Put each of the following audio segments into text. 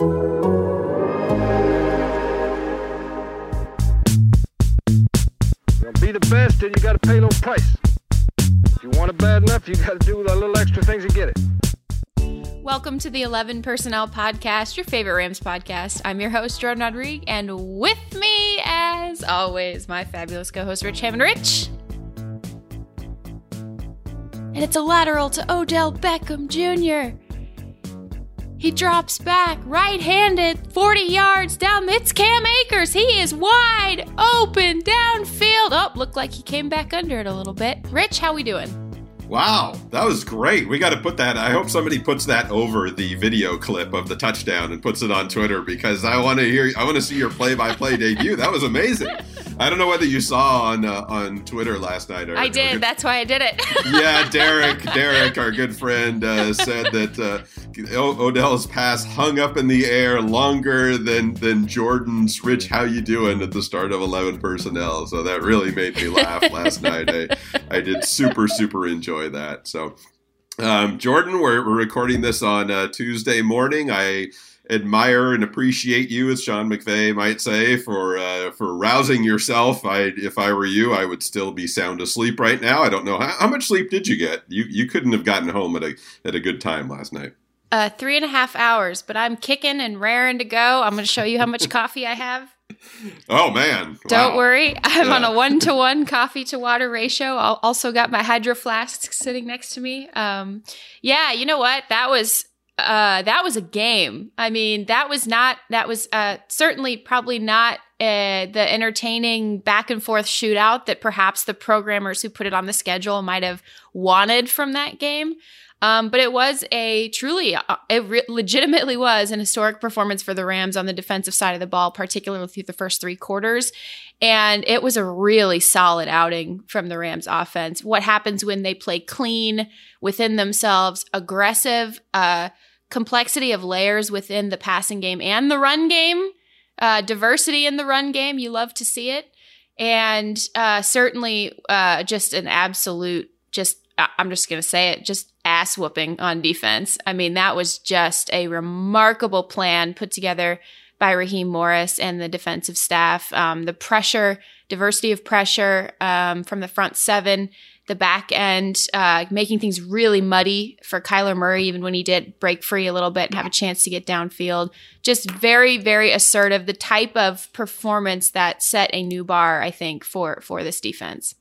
You'll be the best, then you gotta pay a little price. If you want it bad enough, you gotta do a little extra things to get it. Welcome to the 11 Personnel Podcast, your favorite Rams podcast. I'm your host, Jourdan Rodrigue, and with me, as always, my fabulous co host, Rich Hammond. Rich. And it's a lateral to Odell Beckham Jr. He drops back, right handed, 40 yards down. It's Cam Akers. He is wide open downfield. Oh, looked like he came back under it a little bit. Rich, how we doing? Wow, that was great. We got to put that. I hope somebody puts that over the video clip of the touchdown and puts it on Twitter because I want to hear. I want to see your play-by-play debut. That was amazing. I don't know whether you saw on uh, on Twitter last night. Or, I did. Or That's why I did it. yeah, Derek, Derek, our good friend, uh, said that uh, Odell's pass hung up in the air longer than than Jordan's "Rich, how you doing?" at the start of Eleven Personnel. So that really made me laugh last night. I I did super super enjoy that. So. Um, Jordan, we're, we're recording this on uh, Tuesday morning. I admire and appreciate you, as Sean McVay might say, for uh, for rousing yourself. I, if I were you, I would still be sound asleep right now. I don't know how, how much sleep did you get. You you couldn't have gotten home at a at a good time last night. Uh, three and a half hours, but I'm kicking and raring to go. I'm going to show you how much coffee I have. Oh man! Don't worry, I'm yeah. on a one to one coffee to water ratio. I also got my hydro flask sitting next to me. Um, yeah, you know what? That was uh, that was a game. I mean, that was not, that was uh, certainly probably not uh, the entertaining back and forth shootout that perhaps the programmers who put it on the schedule might have wanted from that game. Um, but it was a truly, uh, it re- legitimately was an historic performance for the Rams on the defensive side of the ball, particularly through the first three quarters. And it was a really solid outing from the Rams offense. What happens when they play clean within themselves, aggressive, uh, complexity of layers within the passing game and the run game, uh, diversity in the run game. You love to see it. And uh, certainly uh, just an absolute, just, I'm just going to say it, just ass whooping on defense. I mean, that was just a remarkable plan put together by Raheem Morris and the defensive staff. Um, the pressure, diversity of pressure um, from the front seven, the back end, uh, making things really muddy for Kyler Murray, even when he did break free a little bit and have a chance to get downfield. Just very, very assertive. The type of performance that set a new bar, I think, for for this defense.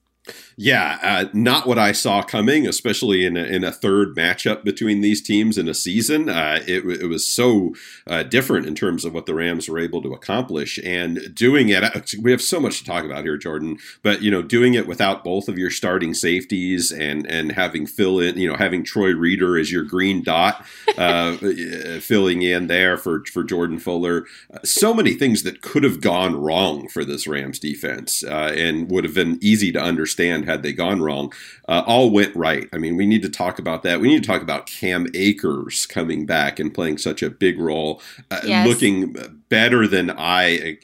Yeah, uh, not what I saw coming, especially in a, in a third matchup between these teams in a season. Uh, it, it, was so uh, different in terms of what the Rams were able to accomplish, and doing it. Uh, we have so much to talk about here, Jordan. But you know, doing it without both of your starting safeties and and having fill in, you know, having Troy Reeder as your green dot, uh, filling in there for for Jordan Fuller. Uh, so many things that could have gone wrong for this Rams defense, and would have been easy to understand understand had they gone wrong, uh, all went right. I mean, we need to talk about that. We need to talk about Cam Akers coming back and playing such a big role, uh, yes. looking better than I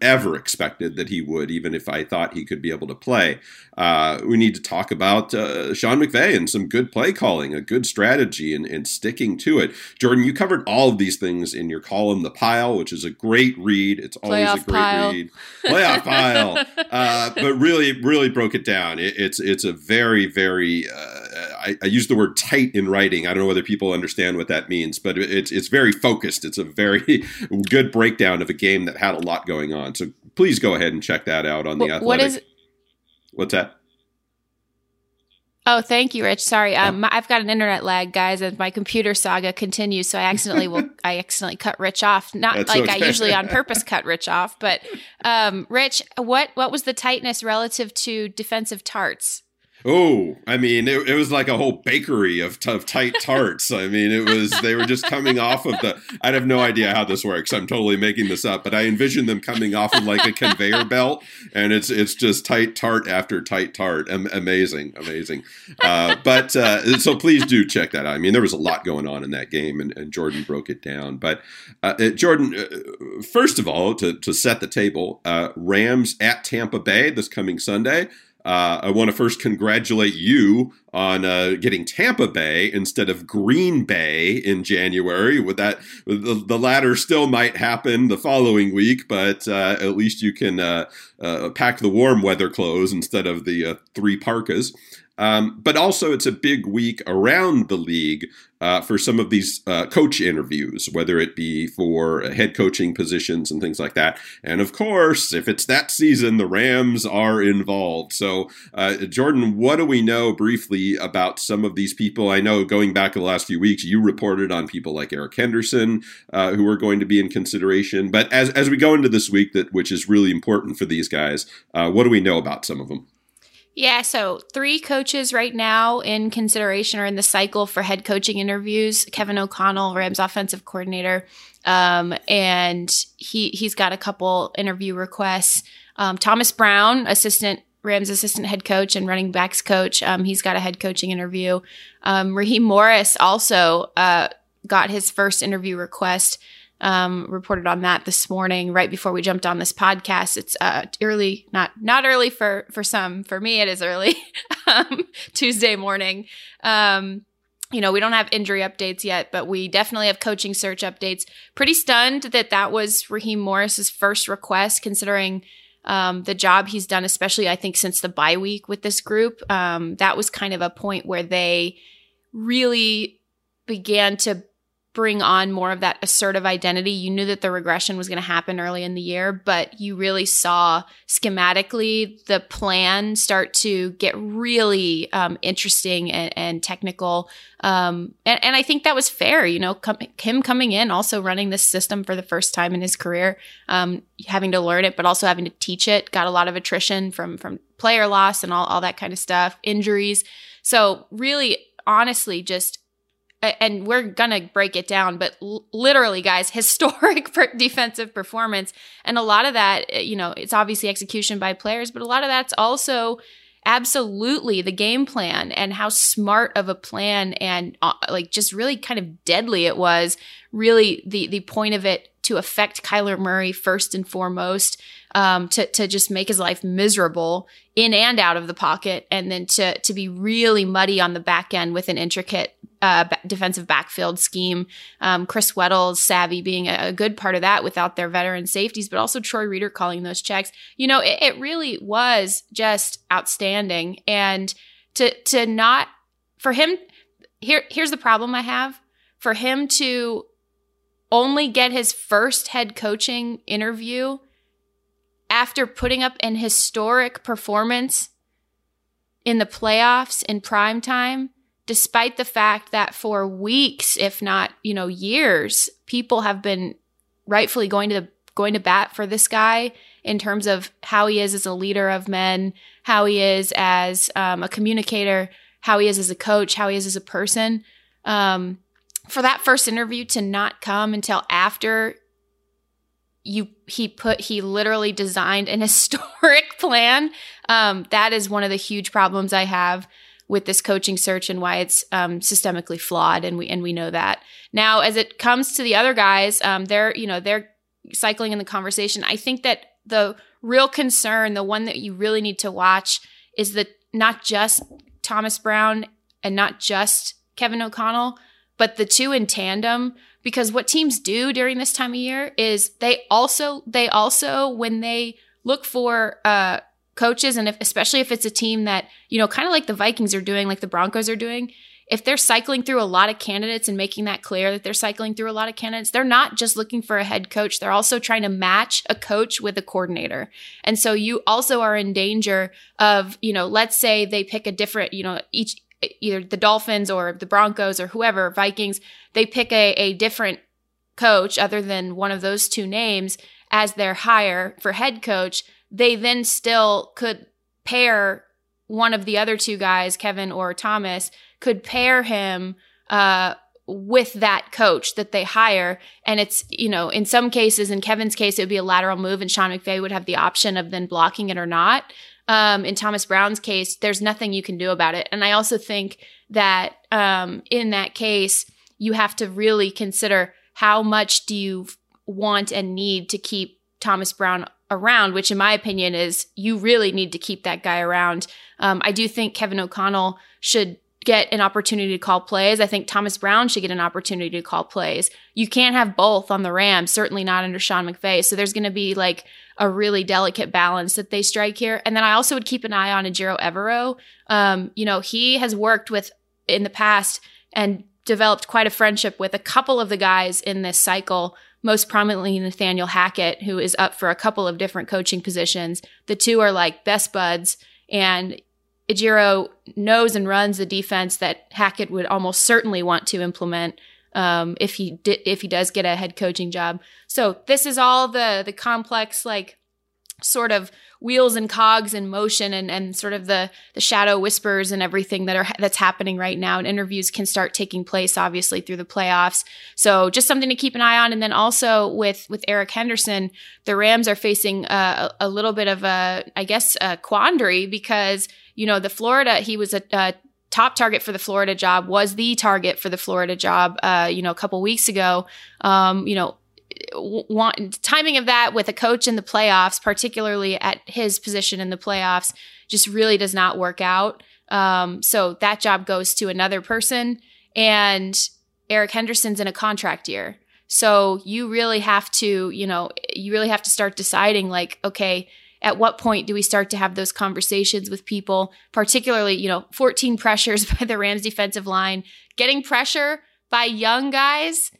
ever expected that he would, even if I thought he could be able to play. Uh, we need to talk about uh, Sean McVay and some good play calling, a good strategy, and, and, sticking to it. Jordan, you covered all of these things in your column, The Pile, which is a great read. It's always Playoff a great pile. read. Playoff Pile. Uh, but really, really broke it down. It, it's, it's a very, very, uh, I, I, use the word tight in writing. I don't know whether people understand what that means, but it's, it's very focused. It's a very good breakdown of a game that had a lot going on. So please go ahead and check that out on the Athletic. What is What's that? Oh, thank you, Rich. Sorry, um, I've got an internet lag, guys, and my computer saga continues. So I accidentally will I accidentally cut Rich off. Not That's like okay. I usually on purpose cut Rich off, but um, Rich, what what was the tightness relative to defensive tarts? Oh, I mean, it, it, was like a whole bakery of, of tight tarts. I mean, it was they were just coming off of the. I have no idea how this works. I'm totally making this up, but I envision them coming off of like a conveyor belt, and it's it's just tight tart after tight tart. Am- amazing, amazing. Uh, but uh, so please do check that out. I mean, there was a lot going on in that game, and, and Jordan broke it down. But uh, uh Jordan, uh, first of all, to to set the table, uh, Rams at Tampa Bay this coming Sunday. Uh, I want to first congratulate you on uh, getting Tampa Bay instead of Green Bay in January. With that, the, the latter still might happen the following week, but uh, at least you can uh, uh, pack the warm weather clothes instead of the uh, three parkas. Um, but also, it's a big week around the league uh, for some of these uh, coach interviews, whether it be for head coaching positions and things like that. And of course, if it's that season, the Rams are involved. So, uh, Jordan, what do we know briefly about some of these people? I know going back the last few weeks, you reported on people like Eric Henderson uh, who are going to be in consideration. But as, as we go into this week, that which is really important for these guys, uh, what do we know about some of them? Yeah, so three coaches right now in consideration are in the cycle for head coaching interviews. Kevin O'Connell, Rams offensive coordinator, um, and he he's got a couple interview requests. Um, Thomas Brown, assistant Rams assistant head coach and running backs coach, um, he's got a head coaching interview. Um, Raheem Morris also uh, got his first interview request um, reported on that this morning right before we jumped on this podcast. It's uh, early, not not early for for some. For me, it is early um, Tuesday morning. Um, you know, we don't have injury updates yet, but we definitely have coaching search updates. Pretty stunned that that was Raheem Morris's first request, considering um, the job he's done, especially I think since the bye week with this group. Um, that was kind of a point where they really began to bring on more of that assertive identity. You knew that the regression was going to happen early in the year, but you really saw schematically the plan start to get really um, interesting and, and technical. Um, and, and, I think that was fair, you know, com- him coming in, also running this system for the first time in his career, um, having to learn it, but also having to teach it. Got a lot of attrition from from player loss and all, all that kind of stuff, injuries. So really, honestly, just and we're gonna break it down, but l- literally, guys, historic per- defensive performance, and a lot of that, eh, you know, it's obviously execution by players, but a lot of that's also absolutely the game plan and how smart of a plan and uh, like just really kind of deadly it was. Really, the the point of it to affect Kyler Murray first and foremost, um, to to just make his life miserable in and out of the pocket, and then to to be really muddy on the back end with an intricate uh, defensive backfield scheme. Um, Chris Weddle's savvy being a, a, good part of that without their veteran safeties, but also Troy Reeder calling those checks. You know, it, it really was just outstanding. And to to not for him here here's the problem I have for him to only get his first head coaching interview after putting up an historic performance in the playoffs in prime time despite the fact that for weeks, if not, you know, years, people have been rightfully going to the, going to bat for this guy in terms of how he is as a leader of men, how he is as um, a communicator, how he is as a coach, how he is as a person. Um, for that first interview to not come until after you he put he literally designed an historic plan um, that is one of the huge problems i have with this coaching search and why it's um, systemically flawed, and we and we know that now. As it comes to the other guys, um, they're you know they're cycling in the conversation. I think that the real concern, the one that you really need to watch, is that not just Thomas Brown and not just Kevin O'Connell, but the two in tandem. Because what teams do during this time of year is they also they also when they look for uh, coaches and if, especially if it's a team that you know kind of like the vikings are doing like the broncos are doing if they're cycling through a lot of candidates and making that clear that they're cycling through a lot of candidates they're not just looking for a head coach. They're also trying to match a coach with a coordinator. And so you also are in danger of you know let's say they pick a different you know each either the dolphins or the broncos or whoever vikings they pick a, a different coach other than one of those two names as their hire for head coach they then still could pair one of the other two guys, Kevin or Thomas, could pair him uh, with that coach that they hire. And it's, you know, in some cases, in Kevin's case, it would be a lateral move and Sean McVay would have the option of then blocking it or not. Um, in Thomas Brown's case, there's nothing you can do about it. And I also think that um, in that case, you have to really consider how much do you want and need to keep Thomas Brown around, which in my opinion is you really need to keep that guy around. Um, I do think Kevin O'Connell should get an opportunity to call plays. I think Thomas Brown should get an opportunity to call plays. You can't have both on the Rams, certainly not under Sean McVay. So there's going to be like a really delicate balance that they strike here. And then I also would keep an eye on Ejiro Evero. Um, you know, he has worked with in the past and developed quite a friendship with a couple of the guys in this cycle, most prominently Nathaniel Hackett, who is up for a couple of different coaching positions. The two are like best buds. And Ejiro knows and runs the defense that Hackett would almost certainly want to implement um, if he did, if he does get a head coaching job. So this is all the the complex like sort of wheels and cogs in motion and, and sort of the the shadow whispers and everything that are that's happening right now. And interviews can start taking place obviously through the playoffs. So just something to keep an eye on. And then also with with eric henderson the rams are facing a, a little bit of a i guess a quandary because you know the florida he was a, a top target for the Florida job was the target for the Florida job, uh, you know, a couple weeks ago. Um, you know, want, timing of that with a coach in the playoffs, particularly at his position in the playoffs, just really does not work out. Um, so that job goes to another person, and Eric Henderson's in a contract year. So you really have to, you know, you really have to start deciding like, okay, at what point do we start to have those conversations with people, particularly, you know, 14 pressures by the Rams defensive line, getting pressure by young guys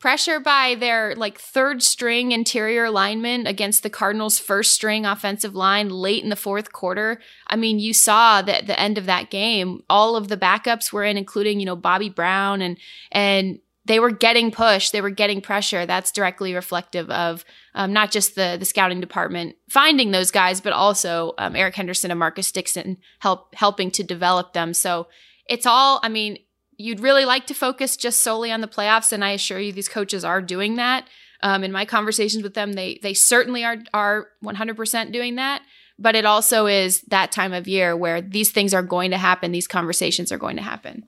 pressure by their like third string interior lineman against the Cardinals' first string offensive line late in the fourth quarter. I mean, you saw that the end of that game, all of the backups were in, including, you know, Bobby Brown and and they were getting pushed, they were getting pressure. That's directly reflective of um, not just the the scouting department finding those guys, but also um, Eric Henderson and Marcus Dixon help helping to develop them. So it's all, I mean, you'd really like to focus just solely on the playoffs, and I assure you, these coaches are doing that. Um, in my conversations with them, they they certainly are are 100% doing that. But it also is that time of year where these things are going to happen. These conversations are going to happen.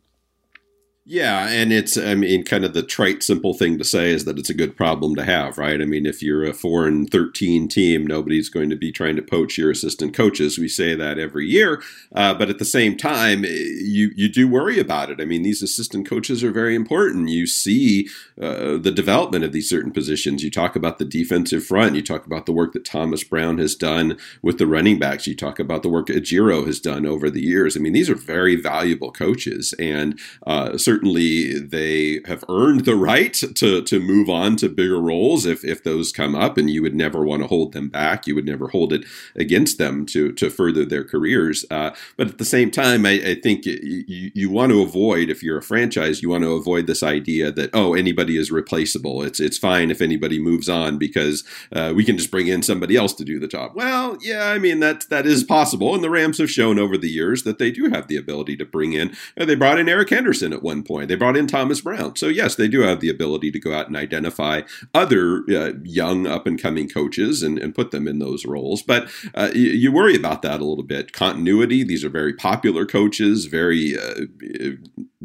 Yeah, and it's I mean kind of the trite simple thing to say is that it's a good problem to have, right? I mean, if you're a 4 and 13 team, nobody's going to be trying to poach your assistant coaches. We say that every year, uh, but at the same time, you you do worry about it. I mean, these assistant coaches are very important. You see uh, the development of these certain positions. You talk about the defensive front. You talk about the work that Thomas Brown has done with the running backs. You talk about the work Ejiro has done over the years. I mean, these are very valuable coaches, and uh, they have earned the right to to move on to bigger roles if if those come up, and you would never want to hold them back. You would never hold it against them to to further their careers. Uh, but at the same time, I, I think you, you want to avoid if you're a franchise, you want to avoid this idea that oh anybody is replaceable. It's it's fine if anybody moves on because uh, we can just bring in somebody else to do the job. Well, yeah, I mean that that is possible, and the Rams have shown over the years that they do have the ability to bring in. Uh, they brought in Eric Henderson at one point. They brought in Thomas Brown. So, yes, they do have the ability to go out and identify other uh, young up and coming coaches and, and, put them in those roles. But uh, you, you, worry about that a little bit. Continuity, these are very popular coaches, very uh,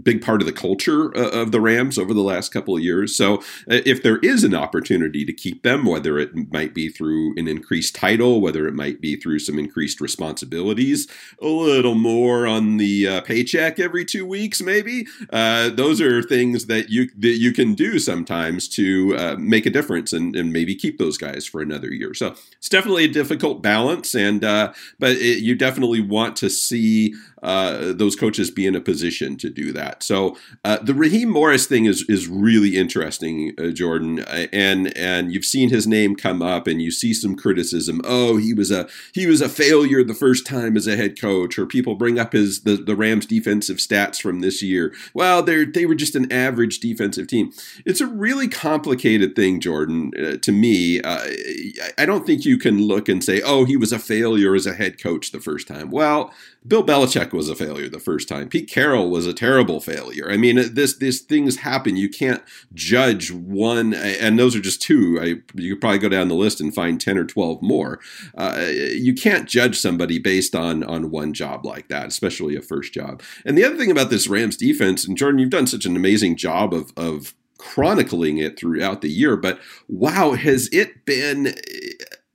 big part of the culture uh, of the Rams over the last couple of years. So, uh, if there is an opportunity to keep them, whether it might be through an increased title, whether it might be through some increased responsibilities, a little more on the uh, paycheck every two weeks, maybe. Uh, those are things that you that you can do sometimes to uh, make a difference and, and, maybe keep those guys for another year. So it's definitely a difficult balance, and uh, but it, you definitely want to see uh, those coaches be in a position to do that. So uh, the Raheem Morris thing is is really interesting, uh, Jordan, uh, and and you've seen his name come up, and you see some criticism. Oh, he was a he was a failure the first time as a head coach, or people bring up his the, the Rams defensive stats from this year. Well, they they were just an average defensive team. It's a really complicated thing, Jordan. Uh, to me, I don't think you can look and say, oh, he was a failure as a head coach the first time. Well, Bill Belichick was a failure the first time. Pete Carroll was a terrible failure. I mean, this these things happen. You can't judge one, and those are just two. I, you could probably go down the list and find ten or twelve more. Uh, you can't judge somebody based on on one job like that, especially a first job. And the other thing about this Rams defense, and Jordan, you've done such an amazing job of of chronicling it throughout the year, but wow, has it been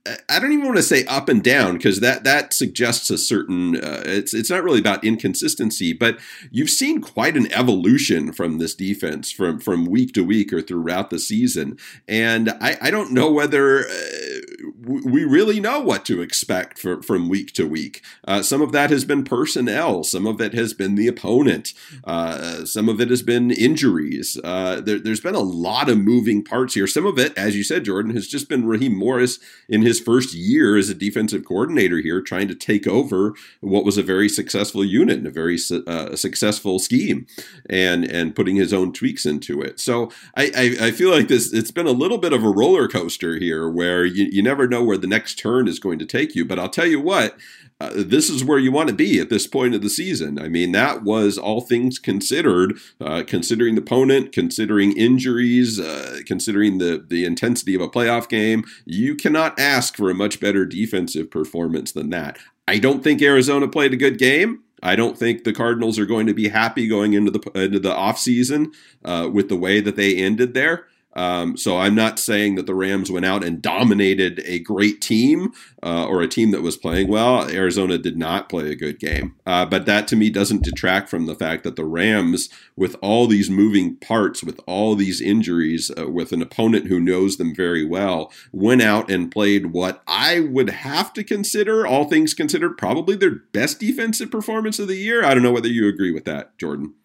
I don't even want to say up and down because that that suggests a certain uh, it's it's not really about inconsistency, but you've seen quite an evolution from this defense from from week to week or throughout the season, and I, I don't know whether uh, we really know what to expect for, from week to week. Uh, some of that has been personnel, some of it has been the opponent, uh, some of it has been injuries. Uh, there, has been a lot of moving parts here. Some of it, as you said, Jordan, has just been Raheem Morris in his first year as a defensive coordinator here, trying to take over what was a very successful unit and a very uh, successful scheme, and and putting his own tweaks into it. So I, I, I feel like this it's been a little bit of a roller coaster here, where you, you never know where the next turn is going to take you. But I'll tell you what. Uh, this is where you want to be at this point of the season. I mean, that was all things considered, uh, considering the opponent, considering injuries, uh, considering the the intensity of a playoff game. You cannot ask for a much better defensive performance than that. I don't think Arizona played a good game. I don't think the Cardinals are going to be happy going into the into the offseason uh, with the way that they ended there. Um, so I'm not saying that the Rams went out and dominated a great team uh, or a team that was playing well. Arizona did not play a good game, uh, but that to me doesn't detract from the fact that the Rams, with all these moving parts, with all these injuries, uh, with an opponent who knows them very well, went out and played what I would have to consider, all things considered, probably their best defensive performance of the year. I don't know whether you agree with that, Jordan.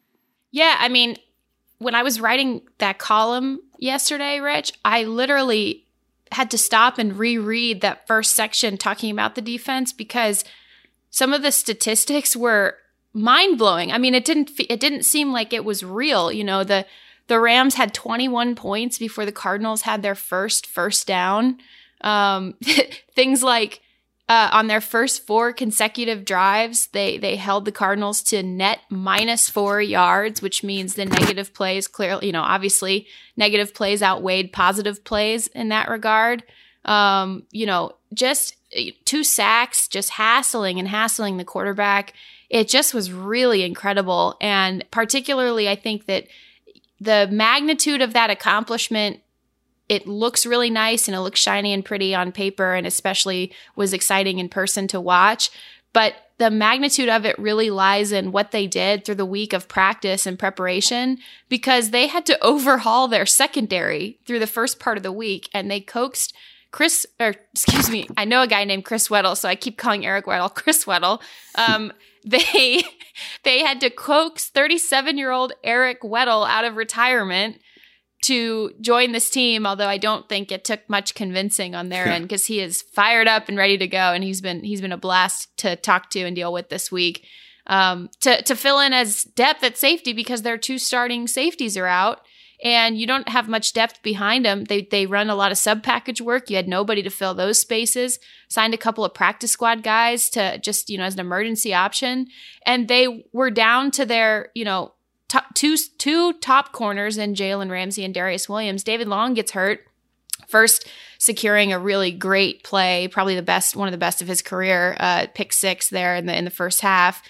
Yeah, I mean, when I was writing that column yesterday, Rich, I literally had to stop and reread that first section talking about the defense because some of the statistics were mind-blowing. I mean, it didn't it didn't seem like it was real, you know, the the Rams had 21 points before the Cardinals had their first first down. Um, things like uh, on their first four consecutive drives, they they held the Cardinals to net minus four yards, which means the negative plays clearly, you know, obviously negative plays outweighed positive plays in that regard. Um, you know, just uh, two sacks, just hassling and hassling the quarterback. It just was really incredible, and particularly, I think that the magnitude of that accomplishment it looks really nice and it looks shiny and pretty on paper and especially was exciting in person to watch but the magnitude of it really lies in what they did through the week of practice and preparation because they had to overhaul their secondary through the first part of the week and they coaxed Chris, or excuse me, I know a guy named Chris Weddle, so I keep calling Eric Weddle Chris Weddle. Um, they they had to coax 37 year old Eric Weddle out of retirement to join this team, although I don't think it took much convincing on their end because he is fired up and ready to go, and he's been he's been a blast to talk to and deal with this week. Um, to to fill in as depth at safety because their two starting safeties are out, and you don't have much depth behind them. They they run a lot of sub package work. You had nobody to fill those spaces. Signed a couple of practice squad guys to just you know as an emergency option, and they were down to their you know top, two two top corners in Jalen Ramsey and Darious Williams. David Long gets hurt. First, securing a really great play, probably the best, one of the best of his career, uh, pick six there in the in the first half,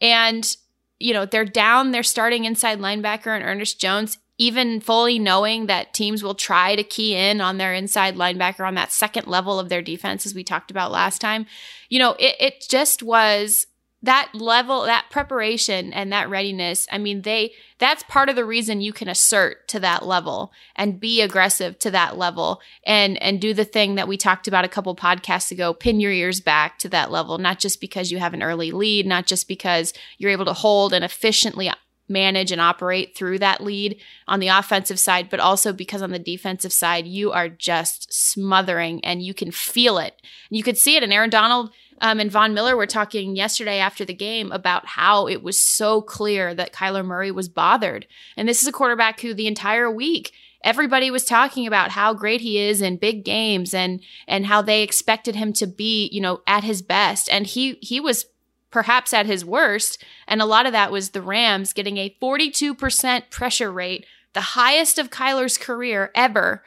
and you know they're down. They're starting inside linebacker and Ernest Jones, even fully knowing that teams will try to key in on their inside linebacker on that second level of their defense, as we talked about last time. You know, it, it just was that level, that preparation and that readiness, I mean, they, that's part of the reason you can assert to that level and be aggressive to that level and, and do the thing that we talked about a couple podcasts ago, pin your ears back to that level, not just because you have an early lead, not just because you're able to hold and efficiently manage and operate through that lead on the offensive side, but also because on the defensive side, you are just smothering and you can feel it. You could see it. in Aaron Donald um, and Von Miller were talking yesterday after the game about how it was so clear that Kyler Murray was bothered. And this is a quarterback who the entire week everybody was talking about how great he is in big games and and how they expected him to be, you know, at his best. And he he was perhaps at his worst. And a lot of that was the Rams getting a 42% pressure rate, the highest of Kyler's career ever.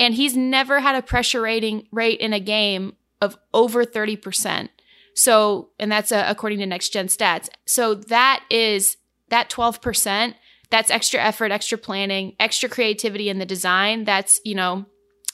And he's never had a pressure rating rate in a game of over 30%. So, and that's uh, according to next gen stats. So that is that 12%. That's extra effort, extra planning, extra creativity in the design. That's, you know,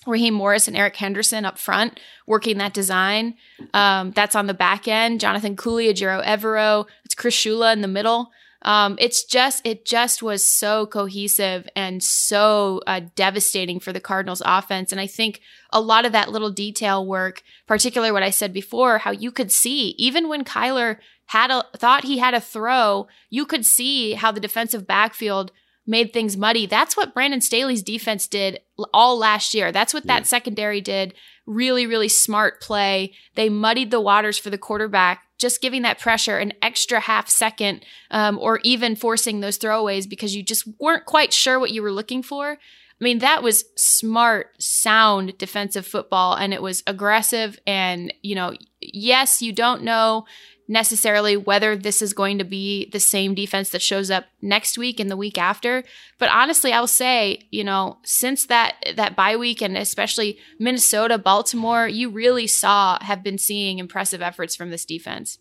Raheem Morris and Eric Henderson up front working that design. Um, that's on the back end. Jonathan Cooley, Ejiro Evero. It's Chris Shula in the middle. Um, it's just it just was so cohesive and so uh, devastating for the Cardinals offense. And I think a lot of that little detail work, particularly what I said before, how you could see even when Kyler had a thought he had a throw, you could see how the defensive backfield made things muddy. That's what Brandon Staley's defense did all last year. That's what yeah. that secondary did. Really, really smart play. They muddied the waters for the quarterback, just giving that pressure an extra half second, um, or even forcing those throwaways because you just weren't quite sure what you were looking for. I mean, that was smart, sound defensive football, and it was aggressive. And, you know, yes, you don't know necessarily whether this is going to be the same defense that shows up next week and the week after. But honestly, I'll say, you know, since that that bye week and especially Minnesota, Baltimore, you really saw have been seeing impressive efforts from this defense.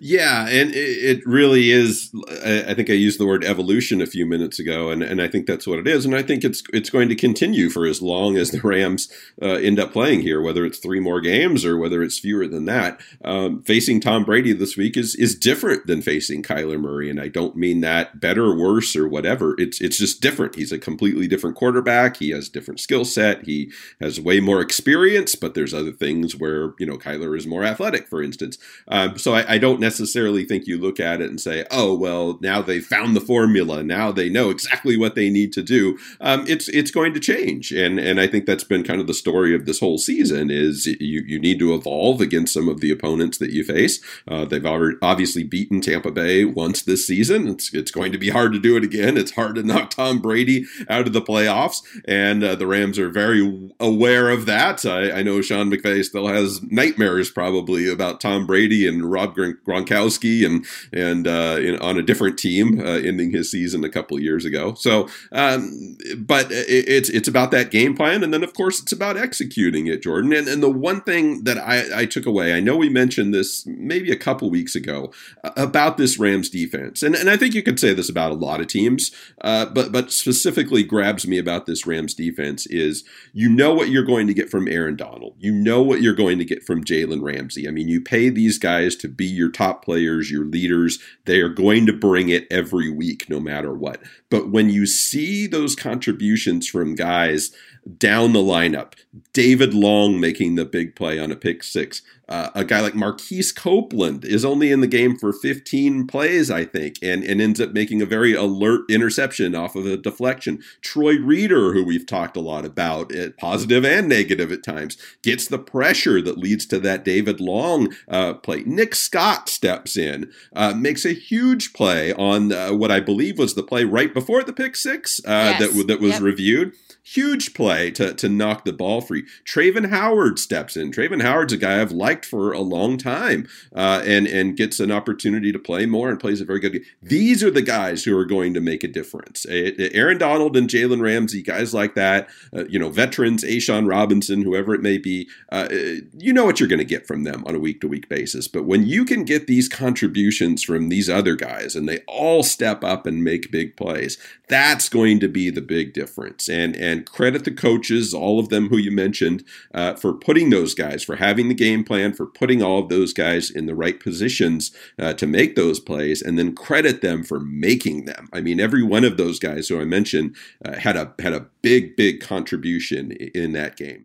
Yeah, and it really is. I think I used the word evolution a few minutes ago, and, and I think that's what it is. And I think it's it's going to continue for as long as the Rams uh, end up playing here, whether it's three more games or whether it's fewer than that. Um, facing Tom Brady this week is is different than facing Kyler Murray, and I don't mean that better, worse, or whatever. It's it's just different. He's a completely different quarterback. He has different skill set. He has way more experience, but there's other things where you know Kyler is more athletic, for instance. Um, so I, I don't necessarily think you look at it and say, oh, well, now they found the formula. Now they know exactly what they need to do. Um, it's it's going to change. And and I think that's been kind of the story of this whole season is you, you need to evolve against some of the opponents that you face. Uh, they've obviously beaten Tampa Bay once this season. It's, it's going to be hard to do it again. It's hard to knock Tom Brady out of the playoffs. And uh, the Rams are very aware of that. I, I know Sean McVay still has nightmares probably about Tom Brady and Rob Gronkowski and and uh, in, on a different team, uh, ending his season a couple years ago. So, um, but it, it's it's about that game plan, and then of course it's about executing it, Jordan. And and the one thing that I, I took away, I know we mentioned this maybe a couple weeks ago uh, about this Rams defense, and and I think you could say this about a lot of teams, uh, but but specifically grabs me about this Rams defense is you know what you're going to get from Aaron Donald, you know what you're going to get from Jalen Ramsey. I mean, you pay these guys to be your top players, your leaders. They are going to bring it every week, no matter what. But when you see those contributions from guys down the lineup. David Long making the big play on a pick six. Uh, a guy like Marquise Copeland is only in the game for 15 plays, I think, and, and ends up making a very alert interception off of a deflection. Troy Reeder, who we've talked a lot about, eh, positive and negative at times, gets the pressure that leads to that David Long uh, play. Nick Scott steps in, uh, makes a huge play on uh, what I believe was the play right before the pick six uh, yes. that, that was yep. reviewed. Huge play to, to knock the ball free. Travin Howard steps in. Travin Howard's a guy I've liked for a long time uh, and, and gets an opportunity to play more and plays a very good game. These are the guys who are going to make a difference. Aaron Donald and Jalen Ramsey, guys like that, uh, you know, veterans, A'Shawn Robinson, whoever it may be, uh, you know what you're going to get from them on a week to week basis. But when you can get these contributions from these other guys and they all step up and make big plays, that's going to be the big difference. And, and and credit the coaches, all of them who you mentioned, uh, for putting those guys, for having the game plan, for putting all of those guys in the right positions uh, to make those plays, and then credit them for making them. I mean, every one of those guys who I mentioned uh, had a had a big, big contribution in that game.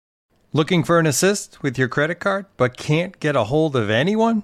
Looking for an assist with your credit card, but can't get a hold of anyone?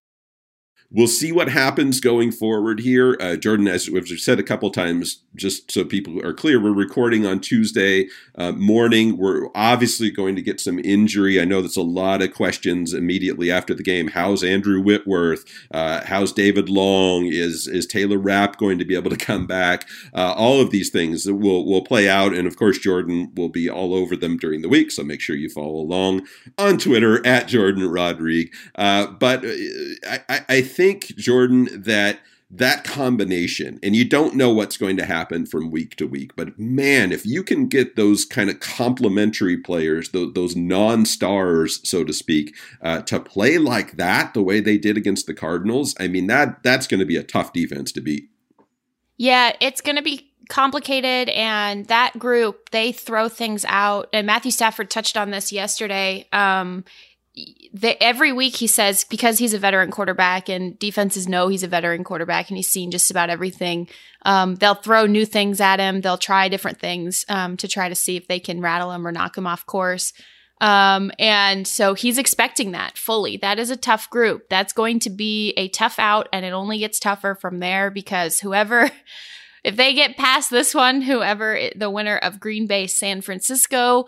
We'll see what happens going forward here. Uh, Jordan, as we've said a couple times, just so people are clear, we're recording on Tuesday uh, morning. We're obviously going to get some injury. I know there's a lot of questions immediately after the game. How's Andrew Whitworth? Uh, how's David Long? Is is Taylor Rapp going to be able to come back? Uh, all of these things will will play out, and of course, Jordan will be all over them during the week. So make sure you follow along on Twitter at Jourdan Rodrigue. Uh, but uh, I, I think think, Jordan, that that combination, and you don't know what's going to happen from week to week, but man, if you can get those kind of complementary players, those, those non stars, so to speak, uh, to play like that, the way they did against the Cardinals, I mean, that that's going to be a tough defense to beat. Yeah, it's going to be complicated and that group they throw things out and matthew stafford touched on this yesterday um, the, every week he says because he's a veteran quarterback and defenses know he's a veteran quarterback and he's seen just about everything. Um, they'll throw new things at him. They'll try different things um, to try to see if they can rattle him or knock him off course. Um, and so he's expecting that fully. That is a tough group. That's going to be a tough out, and it only gets tougher from there because whoever, if they get past this one, whoever the winner of Green Bay San Francisco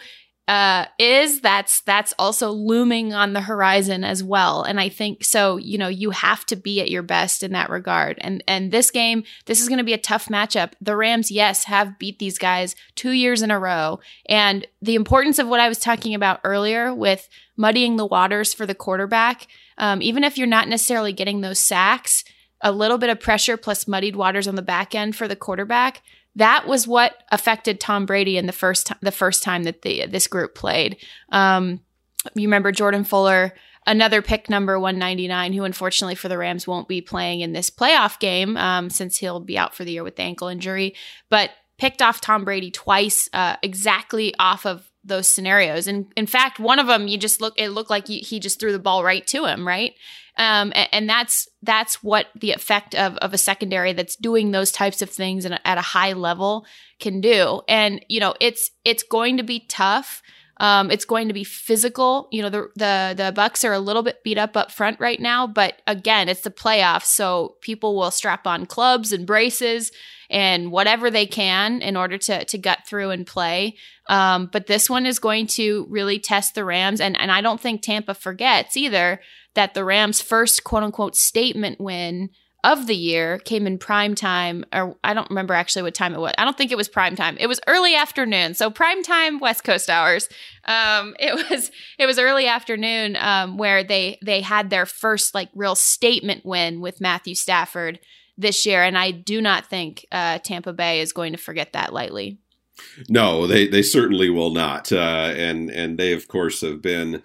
uh, is that's that's also looming on the horizon as well. And i think so you know you have to be at your best in that regard. And and this game this is going to be a tough matchup. The rams yes have beat these guys two years in a row. And the importance of what i was talking about earlier with muddying the waters for the quarterback um, even if you're not necessarily getting those sacks a little bit of pressure plus muddied waters on the back end for the quarterback that was what affected Tom Brady in the first t- the first time that the this group played. Um, you remember Jordan Fuller another pick number 199, who unfortunately for the Rams won't be playing in this playoff game um, since he'll be out for the year with the ankle injury, but picked off Tom Brady twice, uh, exactly off of those scenarios. And in fact, one of them, you just look, it looked like he, he just threw the ball right to him, right? Um, and, and, that's that's what the effect of of a secondary that's doing those types of things at a high level can do. And you know, it's it's going to be tough. Um, it's going to be physical. You know, the the the Bucs are a little bit beat up up front right now, but again, it's the playoffs, so people will strap on clubs and braces and whatever they can in order to to gut through and play. Um, but this one is going to really test the Rams, and and I don't think Tampa forgets either that the Rams' first quote unquote statement win of the year came in prime time or I don't remember actually what time it was. I don't think it was prime time. It was early afternoon. So prime time West Coast hours. Um, it was it was early afternoon um, where they they had their first like real statement win with Matthew Stafford this year and I do not think uh, Tampa Bay is going to forget that lightly. No, they they certainly will not. Uh, and and they of course have been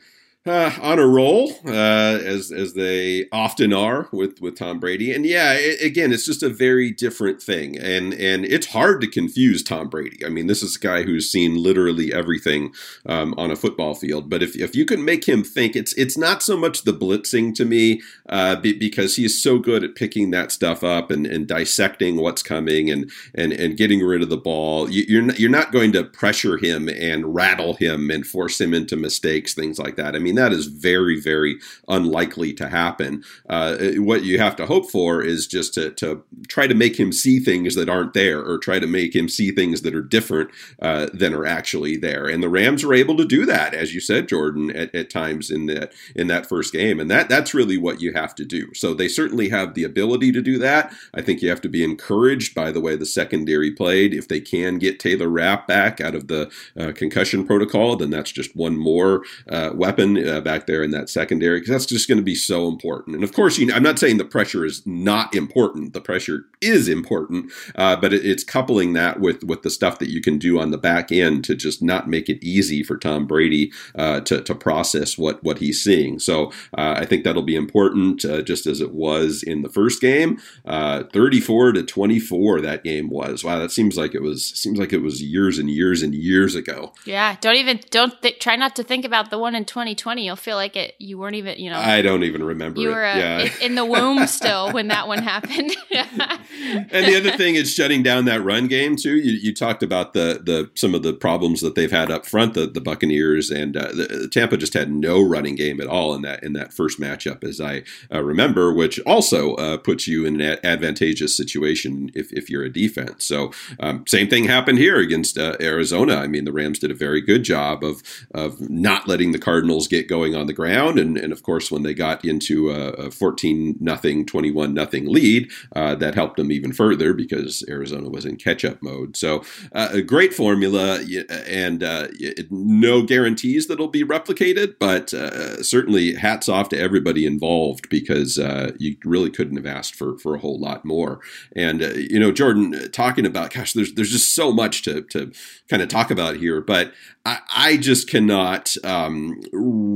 uh, on a roll, uh, as as they often are with with Tom Brady. And yeah, it, again, it's just a very different thing, and and it's hard to confuse Tom Brady. I mean, this is a guy who's seen literally everything um, on a football field. But if if you can make him think, it's it's not so much the blitzing to me, uh, because he is so good at picking that stuff up and, and dissecting what's coming and and and getting rid of the ball. You, you're not, you're not going to pressure him and rattle him and force him into mistakes, things like that. I mean that is very, very unlikely to happen. Uh, what you have to hope for is just to, to, try to make him see things that aren't there or try to make him see things that are different uh, than are actually there. And the Rams were able to do that, as you said, Jourdan, at, at times in that in that first game. And that that's really what you have to do. So they certainly have the ability to do that. I think you have to be encouraged by the way the secondary played. If they can get Taylor Rapp back out of the uh, concussion protocol, then that's just one more uh, weapon uh, back there in that secondary because that's just going to be so important. And of course, you know, I'm not saying the pressure is not important. The pressure is important, uh, but it, it's coupling that with with the stuff that you can do on the back end to just not make it easy for Tom Brady uh, to to process what what he's seeing. So uh, I think that'll be important, uh, just as it was in the first game. Uh, 34 to 24, that game was. Wow, that seems like it was seems like it was years and years and years ago. Yeah, don't even don't th- try not to think about the one in 2020 you'll feel like it. You weren't even, you know. I don't even remember. You were uh, yeah. in, the womb still when that one happened. and the other thing is shutting down that run game too. You, you, talked about the the some of the problems that they've had up front. The, the Buccaneers and uh, the, Tampa just had no running game at all in that in that first matchup, as I uh, remember, which also uh, puts you in an advantageous situation if, if you're a defense. So um, same thing happened here against uh, Arizona. I mean, the Rams did a very good job of of not letting the Cardinals get going on the ground. And, and of course, when they got into a, a 14 nothing, 21 nothing lead, uh, that helped them even further because Arizona was in catch up mode. So uh, a great formula and uh, no guarantees that it'll be replicated, but uh, certainly hats off to everybody involved because uh, you really couldn't have asked for, for a whole lot more. And, uh, you know, Jourdan, talking about, gosh, there's, there's just so much to, to kind of talk about here, but I, I just cannot um,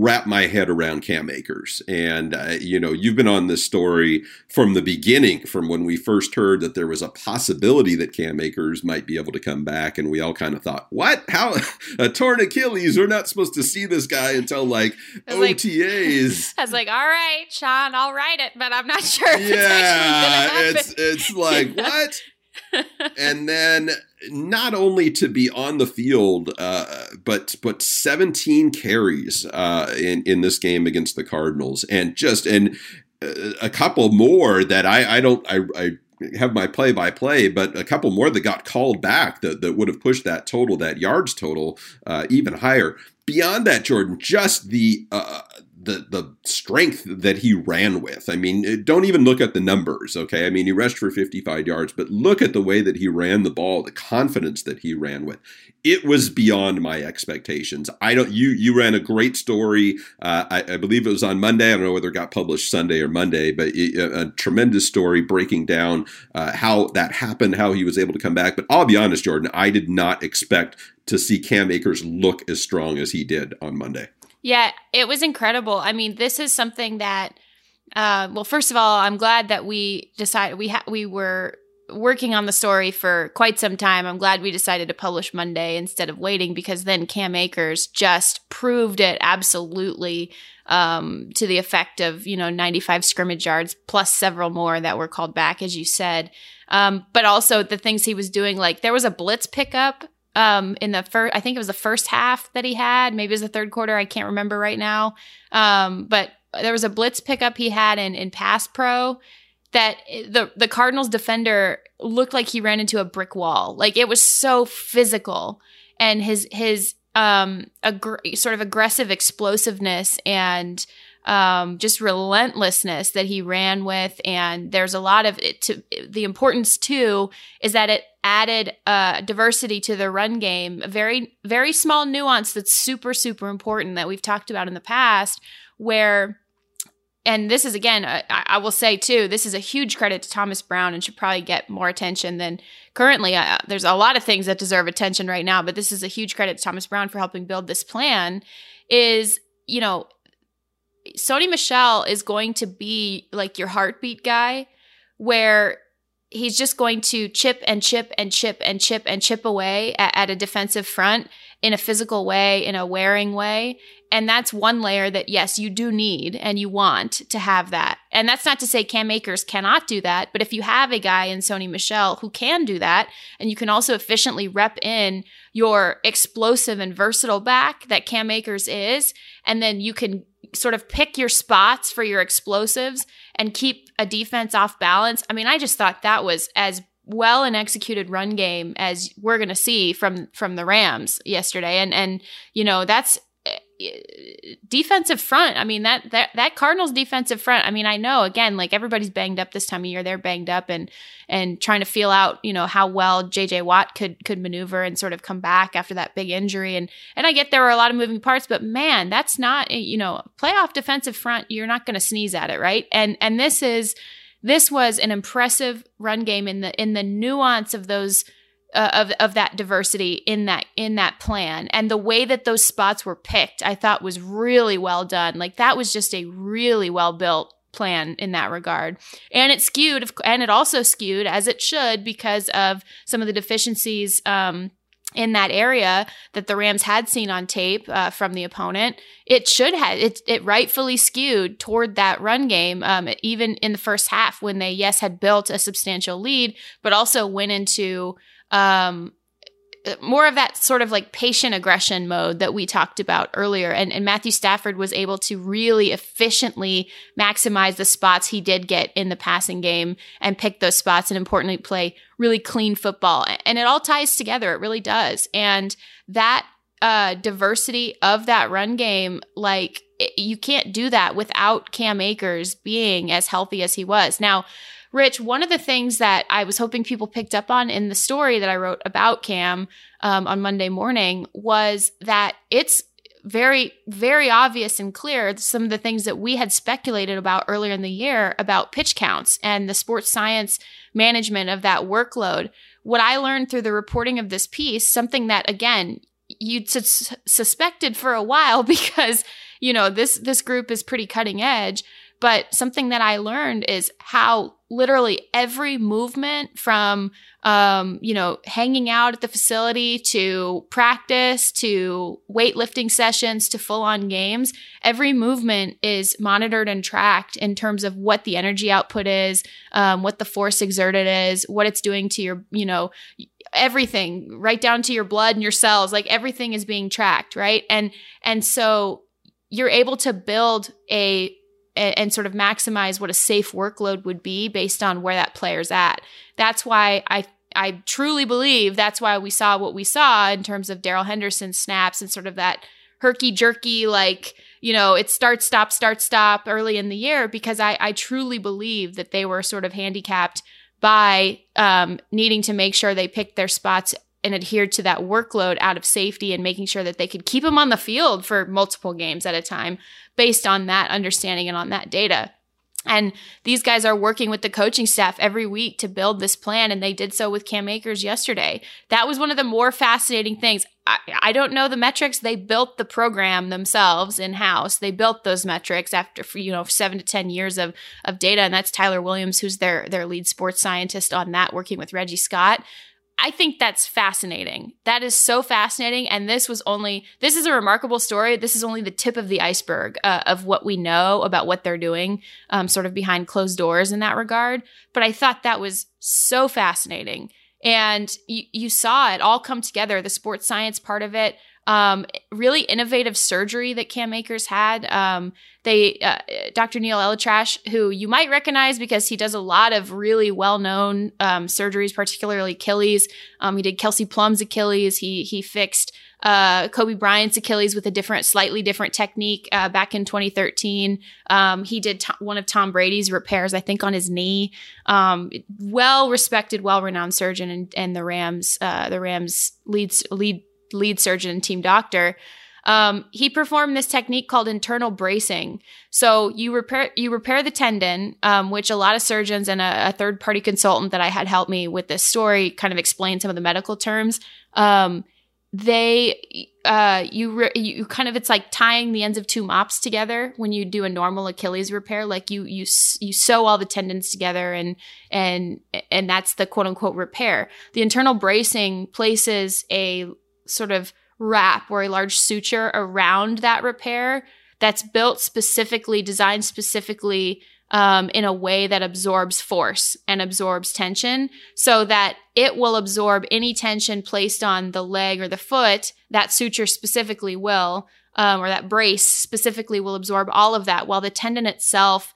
wrap my head around Cam Akers. And, uh, you know, you've been on this story from the beginning, from when we first heard that there was a possibility that Cam Akers might be able to come back. And we all kind of thought, what? How? a torn Achilles? We're not supposed to see this guy until like OTAs. Like, I was like, all right, Sean, I'll write it, but I'm not sure. yeah, it's, it's like, what? And then not only to be on the field, uh, but but 17 carries uh, in in this game against the Cardinals, and just and uh, a couple more that I I don't I, I have my play by play, but a couple more that got called back that, that would have pushed that total, that yards total, uh, even higher. Beyond that, Jourdan, just the uh, the the strength that he ran with. I mean, don't even look at the numbers, okay? I mean, he rushed for 55 yards, but look at the way that he ran the ball, the confidence that he ran with. It was beyond my expectations. I don't. You you ran a great story. Uh, I, I, believe it was on Monday. I don't know whether it got published Sunday or Monday, but it, a, a, tremendous story breaking down uh, how that happened, how he was able to come back. But I'll be honest, Jourdan, I did not expect to see Cam Akers look as strong as he did on Monday. Yeah, it was incredible. I mean, this is something that, uh, well, first of all, I'm glad that we decided we ha- we were working on the story for quite some time. I'm glad we decided to publish Monday instead of waiting because then Cam Akers just proved it absolutely um, to the effect of you know 95 scrimmage yards plus several more that were called back, as you said. Um, but also the things he was doing, like there was a blitz pickup um, in the first, I think it was the first half that he had. Maybe it was the third quarter. I can't remember right now. Um, but there was a blitz pickup he had in, in pass pro that the the Cardinals defender looked like he ran into a brick wall. Like it was so physical, and his his um ag- sort of aggressive explosiveness and um, just relentlessness that he ran with. And there's a lot of it to the importance too is that it added uh, diversity to the run game. A very, very small nuance that's super, super important that we've talked about in the past where and this is again, I, I, will say too, this is a huge credit to Thomas Brown and should probably get more attention than currently. Uh, there's a lot of things that deserve attention right now, but this is a huge credit to Thomas Brown for helping build this plan. Is you know Sony Michel is going to be like your heartbeat guy, where he's just going to chip and chip and chip and chip and chip away at, at, a defensive front in a physical way, in a wearing way. And that's one layer that, yes, you do need and you want to have that. And that's not to say Cam Akers cannot do that, but if you have a guy in Sony Michel who can do that, and you can also efficiently rep in your explosive and versatile back that Cam Akers is, and then you can sort of pick your spots for your explosives and keep a defense off balance. I mean, I just thought that was as well an executed run game as we're going to see from from the Rams yesterday and and you know that's defensive front. I mean that that that Cardinals defensive front. I mean I know again like everybody's banged up this time of year. They're banged up and and trying to feel out you know how well JJ Watt could could maneuver and sort of come back after that big injury. And and I get there were a lot of moving parts, but man, that's not eh, you know playoff defensive front. You're not going to sneeze at it, right? And and this is this was an impressive run game in the in the nuance of those uh, of of that diversity in that in that plan. And the way that those spots were picked i thought was really well done. Like that was just a really well built plan in that regard. And it skewed and it also skewed as it should because of some of the deficiencies um, in that area that the Rams had seen on tape uh, from the opponent, it should have it, it rightfully skewed toward that run game. Um, even in the first half, when they yes had built a substantial lead, but also went into um, more of that sort of like patient aggression mode that we talked about earlier. And, and Matthew Stafford was able to really efficiently maximize the spots he did get in the passing game and pick those spots and importantly play really clean football. And it all ties together. It really does. And that uh, diversity of that run game, like it, you can't do that without Cam Akers being as healthy as he was. Now, Rich, one of the things that I was hoping people picked up on in the story that I wrote about Cam um, on Monday morning was that it's very, very obvious and clear some of the things that we had speculated about earlier in the year about pitch counts and the sports science management of that workload. What I learned through the reporting of this piece, something that again, you'd sus- suspected for a while because you know this this group is pretty cutting edge but something that I learned is how literally every movement from, um, you know, hanging out at the facility to practice to weightlifting sessions to full on games, every movement is monitored and tracked in terms of what the energy output is, um, what the force exerted is, what it's doing to your, you know, everything right down to your blood and your cells like everything is being tracked right? And and so you're able to build a and, and, sort of maximize what a safe workload would be based on where that player's at. That's why I I truly believe that's why we saw what we saw in terms of Darrell Henderson snaps and sort of that herky jerky like you know it start stop start stop early in the year because I I truly believe that they were sort of handicapped by um, needing to make sure they picked their spots and adhered to that workload out of safety and making sure that they could keep him on the field for multiple games at a time based on that understanding and on that data. And these guys are working with the coaching staff every week to build this plan, and they did so with Cam Akers yesterday. That was one of the more fascinating things. I, I don't know the metrics. They built the program themselves in house. They built those metrics after you know seven to ten years of of data, and that's Tyler Williams, who's their their lead sports scientist on that, working with Reggie Scott. I think that's fascinating. That is so fascinating. And this was only, this is a remarkable story. This is only the tip of the iceberg uh, of what we know about what they're doing, um, sort of behind closed doors in that regard. But I thought that was so fascinating. And you, you saw it all come together the sports science part of it, um, really innovative surgery that Cam Akers had. Um, they, uh, Dr. Neil ElAttrache, who you might recognize because he does a lot of really well-known um, surgeries, particularly Achilles. Um, he did Kelsey Plum's Achilles. He he fixed uh, Kobe Bryant's Achilles with a different, slightly different technique uh, back in 2013. Um, he did one of Tom Brady's repairs, I think, on his knee. Um, well respected, well renowned surgeon, and, and the Rams, uh, the Rams lead lead lead surgeon and team doctor. Um, he performed this technique called internal bracing. So you repair you repair the tendon, um, which a lot of surgeons and a, a, third party consultant that I had help me with this story kind of explain some of the medical terms. Um, they uh, you re- you kind of it's like tying the ends of two mops together when you do a normal Achilles repair. Like you you you sew all the tendons together and and and that's the quote unquote repair. The internal bracing places a sort of wrap or a large suture around that repair that's built specifically, designed specifically um, in a way that absorbs force and absorbs tension so that it will absorb any tension placed on the leg or the foot. That suture specifically will, um, or that brace specifically will absorb all of that, while the tendon itself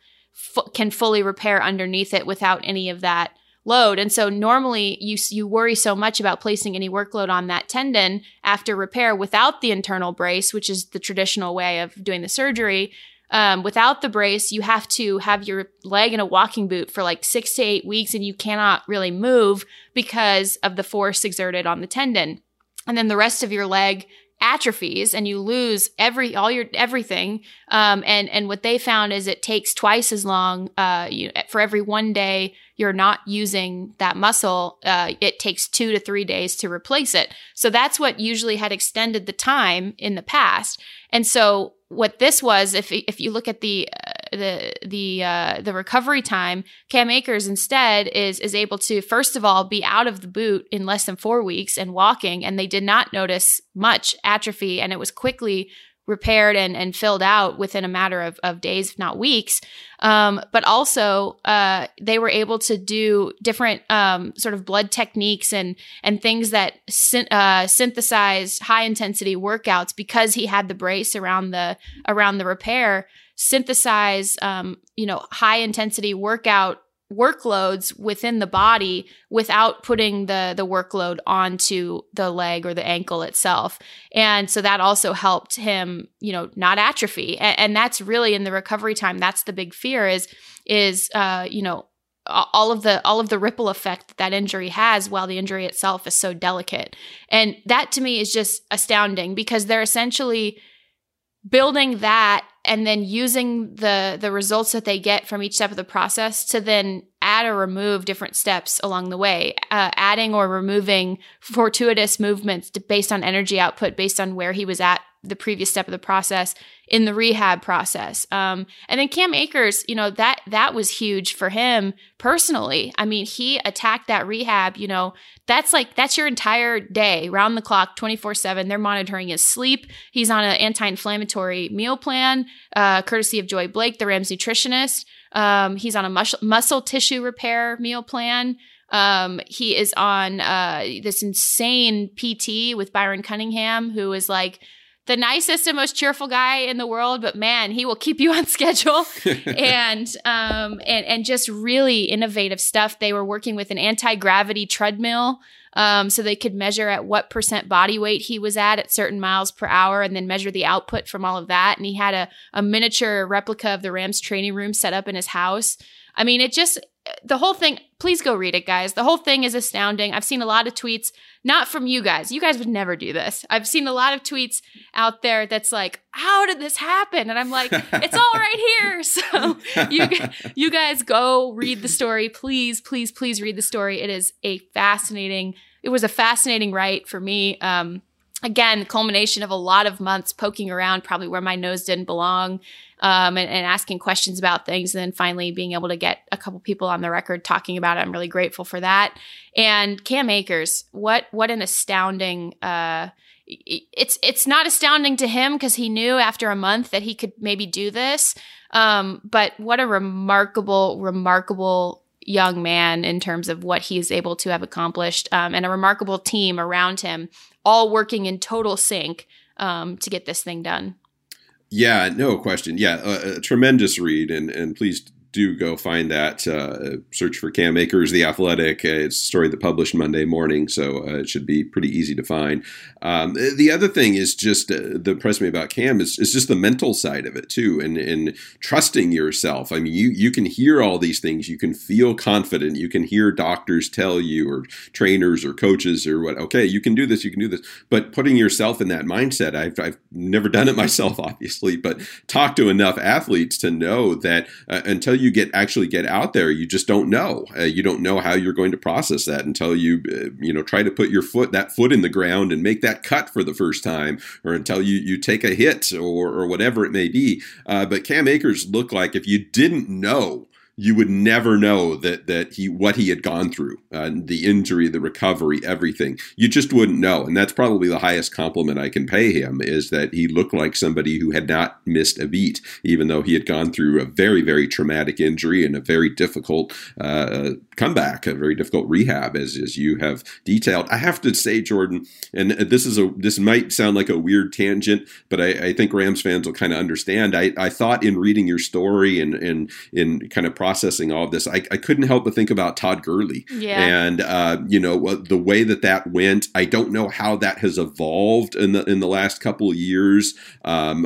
f- can fully repair underneath it without any of that load. And so normally you you worry so much about placing any workload on that tendon after repair without the internal brace, which is the traditional way of doing the surgery. Um, without the brace, you have to have your leg in a walking boot for like six to eight weeks, and you cannot really move because of the force exerted on the tendon. And then the rest of your leg atrophies and you lose every all your everything um, and and what they found is it takes twice as long uh, you, for every one day you're not using that muscle uh, it takes two to three days to replace it. So that's what usually had extended the time in the past. And so what this was if if you look at the uh, the the uh, the recovery time, Cam Akers instead is is able to first of all be out of the boot in less than four weeks and walking, and they did not notice much atrophy, and it was quickly repaired and, and filled out within a matter of, of days, if not weeks. Um, but also, uh, they were able to do different um, sort of blood techniques and and things that syn- uh, synthesize high intensity workouts because he had the brace around the around the repair synthesize, um, you know, high intensity workout workloads within the body without putting the the workload onto the leg or the ankle itself. And so that also helped him you know not atrophy. And, and that's really in the recovery time that's the big fear is is uh you know all of the all of the ripple effect that, that injury has while the injury itself is so delicate. And that to me is just astounding because they're essentially building that and then using the the results that they get from each step of the process to then add or remove different steps along the way uh, adding or removing fortuitous movements based on energy output based on where he was at the previous step of the process in the rehab process. Um, and then Cam Akers, you know, that that was huge for him personally. I mean, he attacked that rehab, you know, that's like that's your entire day, round the clock, 24/7. They're monitoring his sleep. He's on an anti-inflammatory meal plan, uh, courtesy of Joy Blake, the Rams nutritionist. Um, he's on a muscle, muscle tissue repair meal plan. Um, he is on uh, this insane PT with Byron Cunningham, who is like the nicest and most cheerful guy in the world, but man, he will keep you on schedule and um and and just really innovative stuff. They were working with an anti-gravity treadmill. Um, so they could measure at what percent body weight he was at at certain miles per hour and then measure the output from all of that. And he had a, a miniature replica of the Rams training room set up in his house. I mean, it just the whole thing, please go read it, guys. The whole thing is astounding. I've seen a lot of tweets, not from you guys. You guys would never do this. I've seen a lot of tweets out there that's like, how did this happen? And I'm like, it's all right here. So you, you guys go read the story. Please, please, please read the story. It is a fascinating, it was a fascinating write for me. Um, again, culmination of a lot of months poking around, probably where my nose didn't belong um, and, and, asking questions about things, and then finally being able to get a couple people on the record talking about it. I'm really grateful for that. And Cam Akers, what what an astounding. Uh, it's it's not astounding to him because he knew after a month that he could maybe do this. Um, but what a remarkable, remarkable young man in terms of what he is able to have accomplished, um, and a remarkable team around him, all working in total sync um, to get this thing done. Yeah, no question. Yeah, a, a tremendous read, and and please do go find that. Uh, search for Cam Akers, The Athletic. Uh, it's a story that published Monday morning, so uh, it should be pretty easy to find. Um, the other thing is just uh, that impressed me about Cam is, is just the mental side of it too, and and trusting yourself. I mean, you you can hear all these things, you can feel confident, you can hear doctors tell you, or trainers, or coaches, or what. Okay, you can do this, you can do this, but putting yourself in that mindset. I've I've never done it myself, obviously, but talk to enough athletes to know that uh, until you you get actually get out there, you just don't know. Uh, you don't know how you're going to process that until you uh, you know try to put your foot that foot in the ground and make that cut for the first time, or until you you take a hit or or whatever it may be. Uh, but Cam Akers looked like if you didn't know you would never know that that he what he had gone through, uh, the injury, the recovery, everything. You just wouldn't know, and that's probably the highest compliment I can pay him is that he looked like somebody who had not missed a beat, even though he had gone through a very very traumatic injury and a very difficult uh, comeback, a very difficult rehab, as as you have detailed. I have to say, Jourdan, and this is a this might sound like a weird tangent, but I, I think Rams fans will kind of understand. I, I thought in reading your story and and in kind of processing all of this, I, I couldn't help but think about Todd Gurley. Yeah. And uh, you know the way that that went. I don't know how that has evolved in the in the last couple of years um,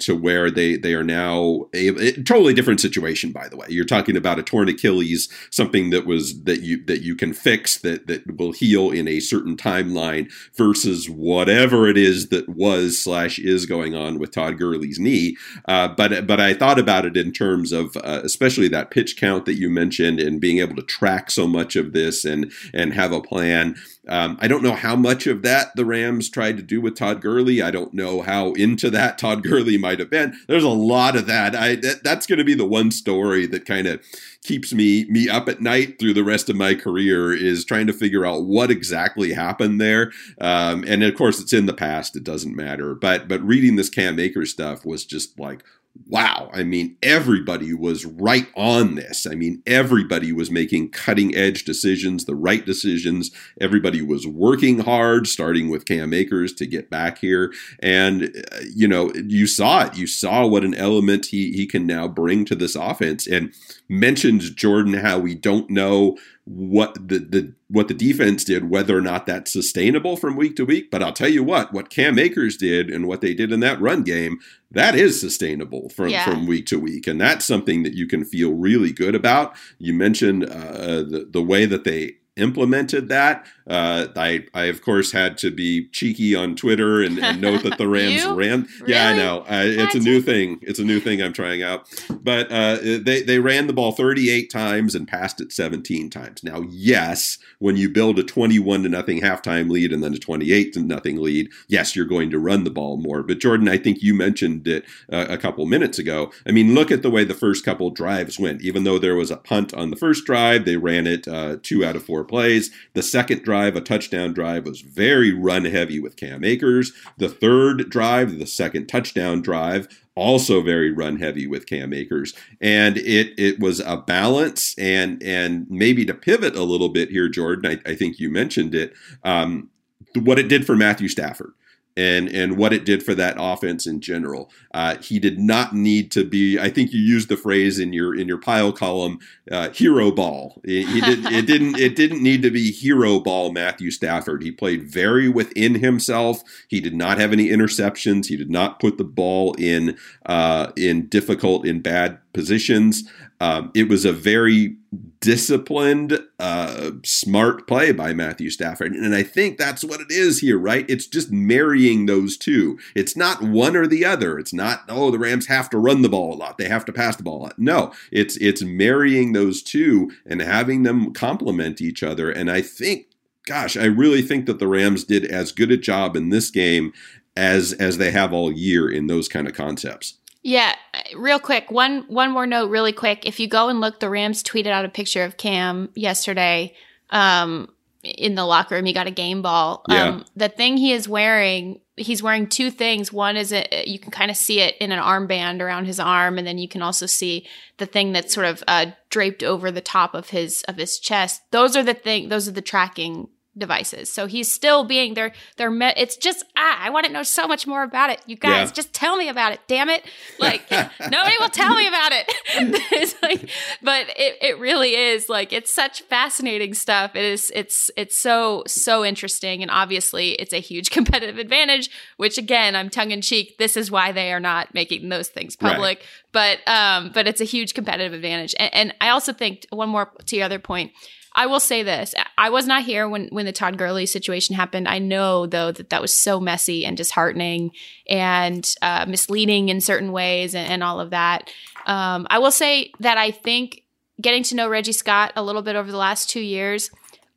to where they they are now a, a, totally different situation. By the way, you're talking about a torn Achilles, something that was that you that you can fix that that will heal in a certain timeline versus whatever it is that was slash is going on with Todd Gurley's knee. Uh, but but I thought about it in terms of uh, especially that pitch count that you mentioned and being able to track so much of this and and have a plan. Um, I don't know how much of that the Rams tried to do with Todd Gurley. I don't know how into that Todd Gurley might have been. There's a lot of that. I that, that's going to be the one story that kind of keeps me me up at night through the rest of my career is trying to figure out what exactly happened there. Um, and of course, it's in the past; it doesn't matter. But but reading this Cam Akers stuff was just like, wow, I mean, everybody was right on this. I mean, everybody was making cutting edge decisions, the right decisions. Everybody was working hard, starting with Cam Akers to get back here. And, uh, you know, you saw it. You saw what an element he, he can now bring to this offense. And mentions Jourdan how we don't know what the, the what the defense did, whether or not that's sustainable from week to week. But I'll tell you what, what Cam Akers did and what they did in that run game, that is sustainable from, yeah. from week to week. And that's something that you can feel really good about. You mentioned uh, the, the way that they implemented that. Uh, I, I of course had to be cheeky on Twitter and, and note that the Rams ran. Really? Yeah, I know. Uh, it's a new thing. It's a new thing I'm trying out. But uh, they they ran the ball 38 times and passed it 17 times. Now, yes, when you build a 21 to nothing halftime lead and then a 28 to nothing lead, yes, you're going to run the ball more. But Jourdan, I think you mentioned it uh, a couple minutes ago. I mean, look at the way the first couple drives went. Even though there was a punt on the first drive, they ran it uh, two out of four plays. The second drive, a touchdown drive, was very run heavy with Cam Akers. The third drive, the second touchdown drive, also very run heavy with Cam Akers. And it it was a balance and and maybe to pivot a little bit here, Jourdan. I, I think you mentioned it. Um, what it did for Matthew Stafford and and what it did for that offense in general. Uh, he did not need to be. I think you used the phrase in your in your pile column, uh, hero ball. It, he did, it didn't it didn't need to be hero ball. Matthew Stafford. He played very within himself. He did not have any interceptions. He did not put the ball in uh, in difficult in bad positions. Um, it was a very disciplined, uh, smart play by Matthew Stafford. And I think that's what it is here, right? It's just marrying those two. It's not one or the other. It's not, oh, the Rams have to run the ball a lot. They have to pass the ball a lot. No, it's it's marrying those two and having them complement each other. And I think gosh, I really think that the Rams did as good a job in this game as as they have all year in those kind of concepts. Yeah, real quick, one one more note, really quick. If you go and look, the Rams tweeted out a picture of Cam yesterday um, in the locker room. He got a game ball. Yeah. Um, the thing he is wearing, he's wearing two things. One is a, you can kind of see it in an armband around his arm, and then you can also see the thing that's sort of uh, draped over the top of his of his chest. Those are the thing. Those are the tracking devices. So he's still being there. They're met. It's just ah, I want to know so much more about it. You guys, Yeah. just tell me about it. Damn it! Like nobody will tell me about it. it's like, but it it really is like it's such fascinating stuff. It is. It's it's so so interesting, and obviously it's a huge competitive advantage. Which again, I'm tongue in cheek. This is why they are not making those things Right. public. But um, but it's a huge competitive advantage. And, and I also think one more to your other point. I will say this: I was not here when when the Todd Gurley situation happened. I know though that that was so messy and disheartening and uh, misleading in certain ways and, and all of that. Um, I will say that I think getting to know Reggie Scott a little bit over the last two years,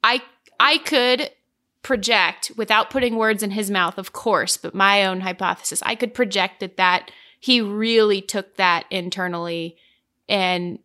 I I could project without putting words in his mouth, of course, but my own hypothesis. I could project that that he really took that internally and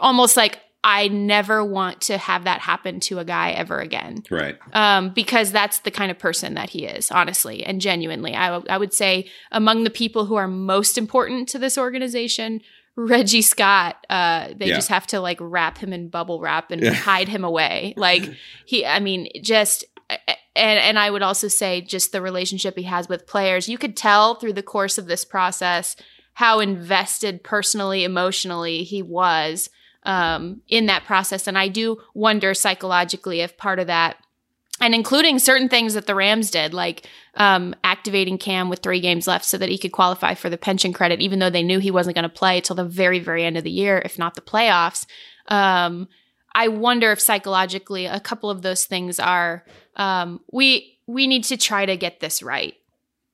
almost like I never want to have that happen to a guy ever again. Right. Um, because that's the kind of person that he is, honestly and genuinely. I, w- I would say among the people who are most important to this organization, Reggie Scott, uh, they Yeah. just have to like wrap him in bubble wrap and Yeah. hide him away. Like he, I mean, just and and I would also say just the relationship he has with players. You could tell through the course of this process how invested personally, emotionally he was um, in that process, and I do wonder psychologically if part of that. And including certain things that the Rams did, like um, activating Cam with three games left so that he could qualify for the pension credit, even though they knew he wasn't going to play till the very, very end of the year, if not the playoffs. Um, I wonder if psychologically a couple of those things are um, we we need to try to get this right.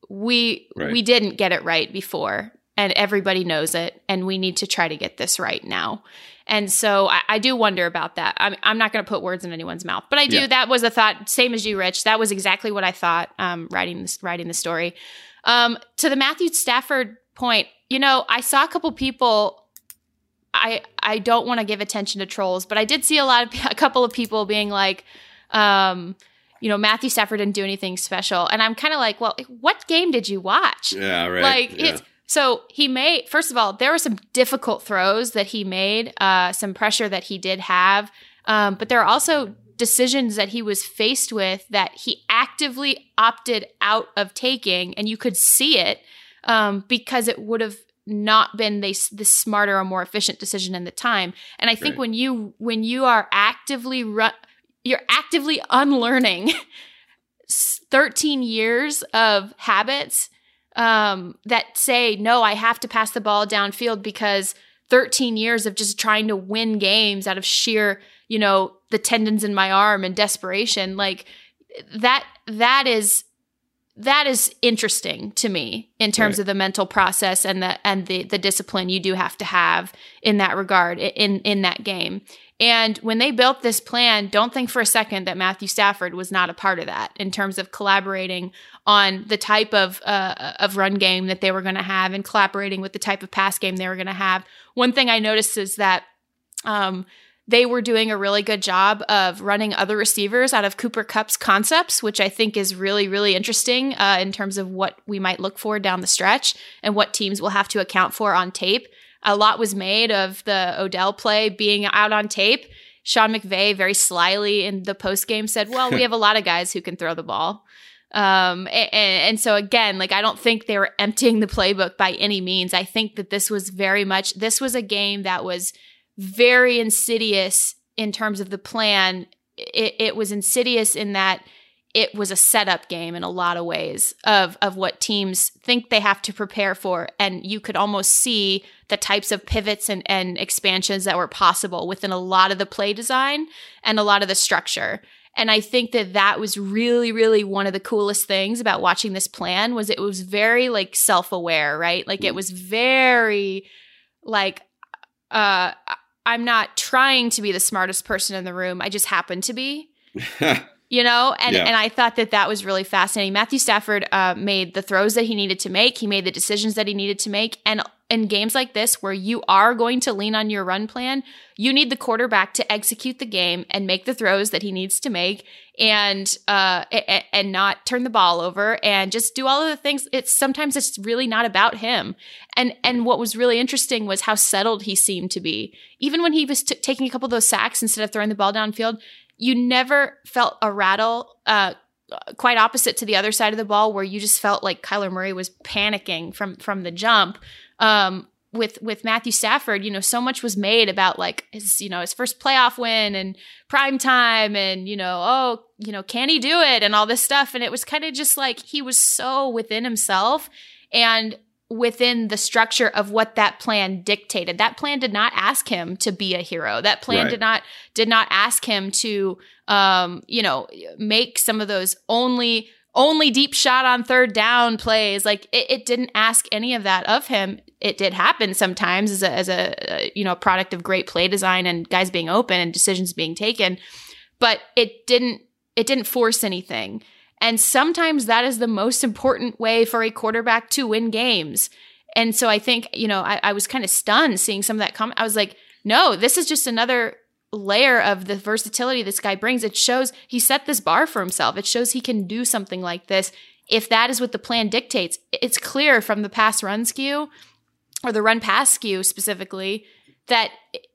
We Right. we didn't get it right before, and everybody knows it, and we need to try to get this right now. And so I, I do wonder about that. I'm, I'm not going to put words in anyone's mouth, but I do. Yeah. That was a thought, same as you, Rich. That was exactly what I thought um, writing this writing the story. Um, to the Matthew Stafford point, you know, I saw a couple people I I don't want to give attention to trolls, but I did see a lot of a couple of people being like, um, you know, Matthew Stafford didn't do anything special, and I'm kind of like, well, what game did you watch? Yeah, right. Like yeah. it's so he made first of all, there were some difficult throws that he made, uh, some pressure that he did have, um, but there are also decisions that he was faced with that he actively opted out of taking, and you could see it um, because it would have not been the, the smarter or more efficient decision in the time. And I think Right. when you when you are actively ru- you're actively unlearning 13 years of habits um, that say no, I have to pass the ball downfield because 13 years of just trying to win games out of sheer, you know, the tendons in my arm and desperation. Like that that is that is interesting to me in terms Right. of the mental process and the and the the discipline you do have to have in that regard in in that game. And when they built this plan, don't think for a second that Matthew Stafford was not a part of that in terms of collaborating on the type of uh, of run game that they were going to have and collaborating with the type of pass game they were going to have. One thing I noticed is that um, they were doing a really good job of running other receivers out of Cooper Kupp's concepts, which I think is really, really interesting uh, in terms of what we might look for down the stretch and what teams will have to account for on tape. A lot was made of the Odell play being out on tape. Sean McVay very slyly in the post game said, "Well, we have a lot of guys who can throw the ball." Um, and, and so again, like I don't think they were emptying the playbook by any means. I think that this was very much this was a game that was very insidious in terms of the plan. It, it was insidious in that it was a setup game in a lot of ways of of what teams think they have to prepare for. And you could almost see the types of pivots and, and expansions that were possible within a lot of the play design and a lot of the structure. And i think that that was really really one of the coolest things about watching this plan was it was very like self-aware right? Like it was very like uh i'm not trying to be the smartest person in the room. I just happen to be you know? And Yeah. and i thought that that was really fascinating. Matthew stafford uh, made the throws that he needed to make. He made the decisions that he needed to make. And in games like this where you are going to lean on your run plan you need the quarterback to execute the game and make the throws that he needs to make and uh and not turn the ball over and just do all of the things. It's sometimes it's really not about him. And and what was really interesting was how settled he seemed to be. Even when he was t- taking a couple of those sacks instead of throwing the ball downfield you never felt a rattle uh quite opposite to the other side of the ball where you just felt like Kyler Murray was panicking from from the jump um with with Matthew Stafford you know so much was made about like his you know his first playoff win and prime time and you know oh you know can he do it and all this stuff. And it was kind of just like he was so within himself and within the structure of what that plan dictated. That plan did not ask him to be a hero. That plan Right. did not did not ask him to um you know make some of those only only deep shot on third down plays. Like it, it didn't ask any of that of him. It did happen sometimes as a as a uh, you know product of great play design and guys being open and decisions being taken. But it didn't it didn't force anything. And sometimes that is the most important way for a quarterback to win games. And so i think you know i, I was kind of stunned seeing some of that comment. I was like no this is just another layer of the versatility this guy brings it shows he set this bar for himself it shows he can do something like this if that is what the plan dictates it's clear from the pass run skew or the run pass skew specifically that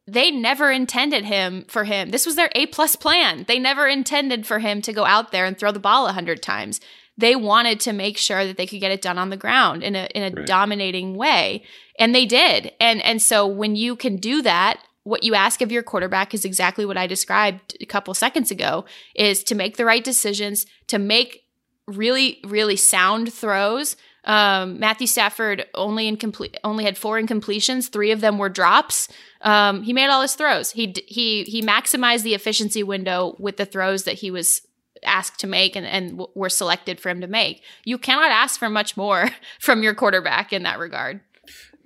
they never intended him for him. This was their A plus plan. They never intended for him to go out there and throw the ball a hundred times. They wanted to make sure that they could get it done on the ground in a in a Right. dominating way, and they did. And and so when you can do that, what you ask of your quarterback is exactly what I described a couple seconds ago: is to make the right decisions, to make really really sound throws. Um, Matthew Stafford only incomplete only had four incompletions. Three of them were drops. Um, he made all his throws. He he he maximized the efficiency window with the throws that he was asked to make and, and were selected for him to make. You cannot ask for much more from your quarterback in that regard.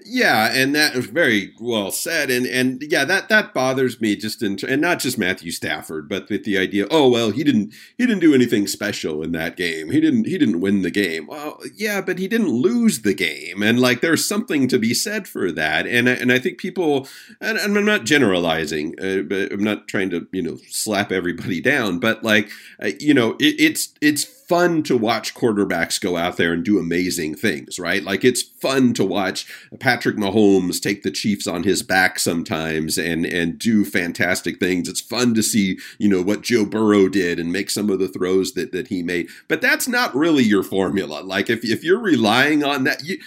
Yeah, and that was very well said, and and yeah, that that bothers me just in and not just Matthew Stafford, but with the idea, oh well, he didn't he didn't do anything special in that game. He didn't he didn't win the game. Well, yeah, but he didn't lose the game, and like there's something to be said for that. And and I think people, and, and I'm not generalizing, uh, but I'm not trying to you know slap everybody down, but like uh, you know it, it's it's fun to watch quarterbacks go out there and do amazing things, right? Like it's fun to watch Patrick Mahomes take the Chiefs on his back sometimes and and do fantastic things. It's fun to see, you know, what Joe Burrow did and make some of the throws that that he made. But that's not really your formula. Like if if you're relying on that, you,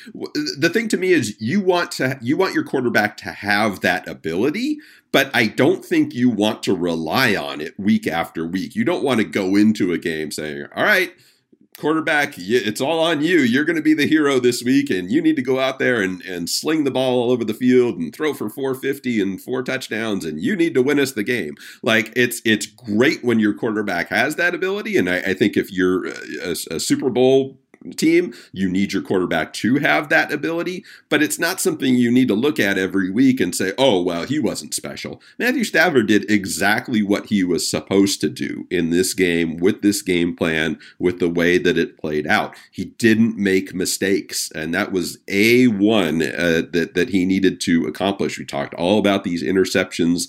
the thing to me is you want to you want your quarterback to have that ability, but I don't think you want to rely on it week after week. You don't want to go into a game saying, "All right, quarterback, it's all on you. You're going to be the hero this week, and you need to go out there and, and sling the ball all over the field and throw for 450 and four touchdowns, and you need to win us the game. Like it's it's great when your quarterback has that ability, and I, I think if you're a, a Super Bowl team, you need your quarterback to have that ability, but it's not something you need to look at every week and say, oh, well, he wasn't special. Matthew Stafford did exactly what he was supposed to do in this game with this game plan, with the way that it played out. He didn't make mistakes, and that was A1 uh, that, that he needed to accomplish. We talked all about these interceptions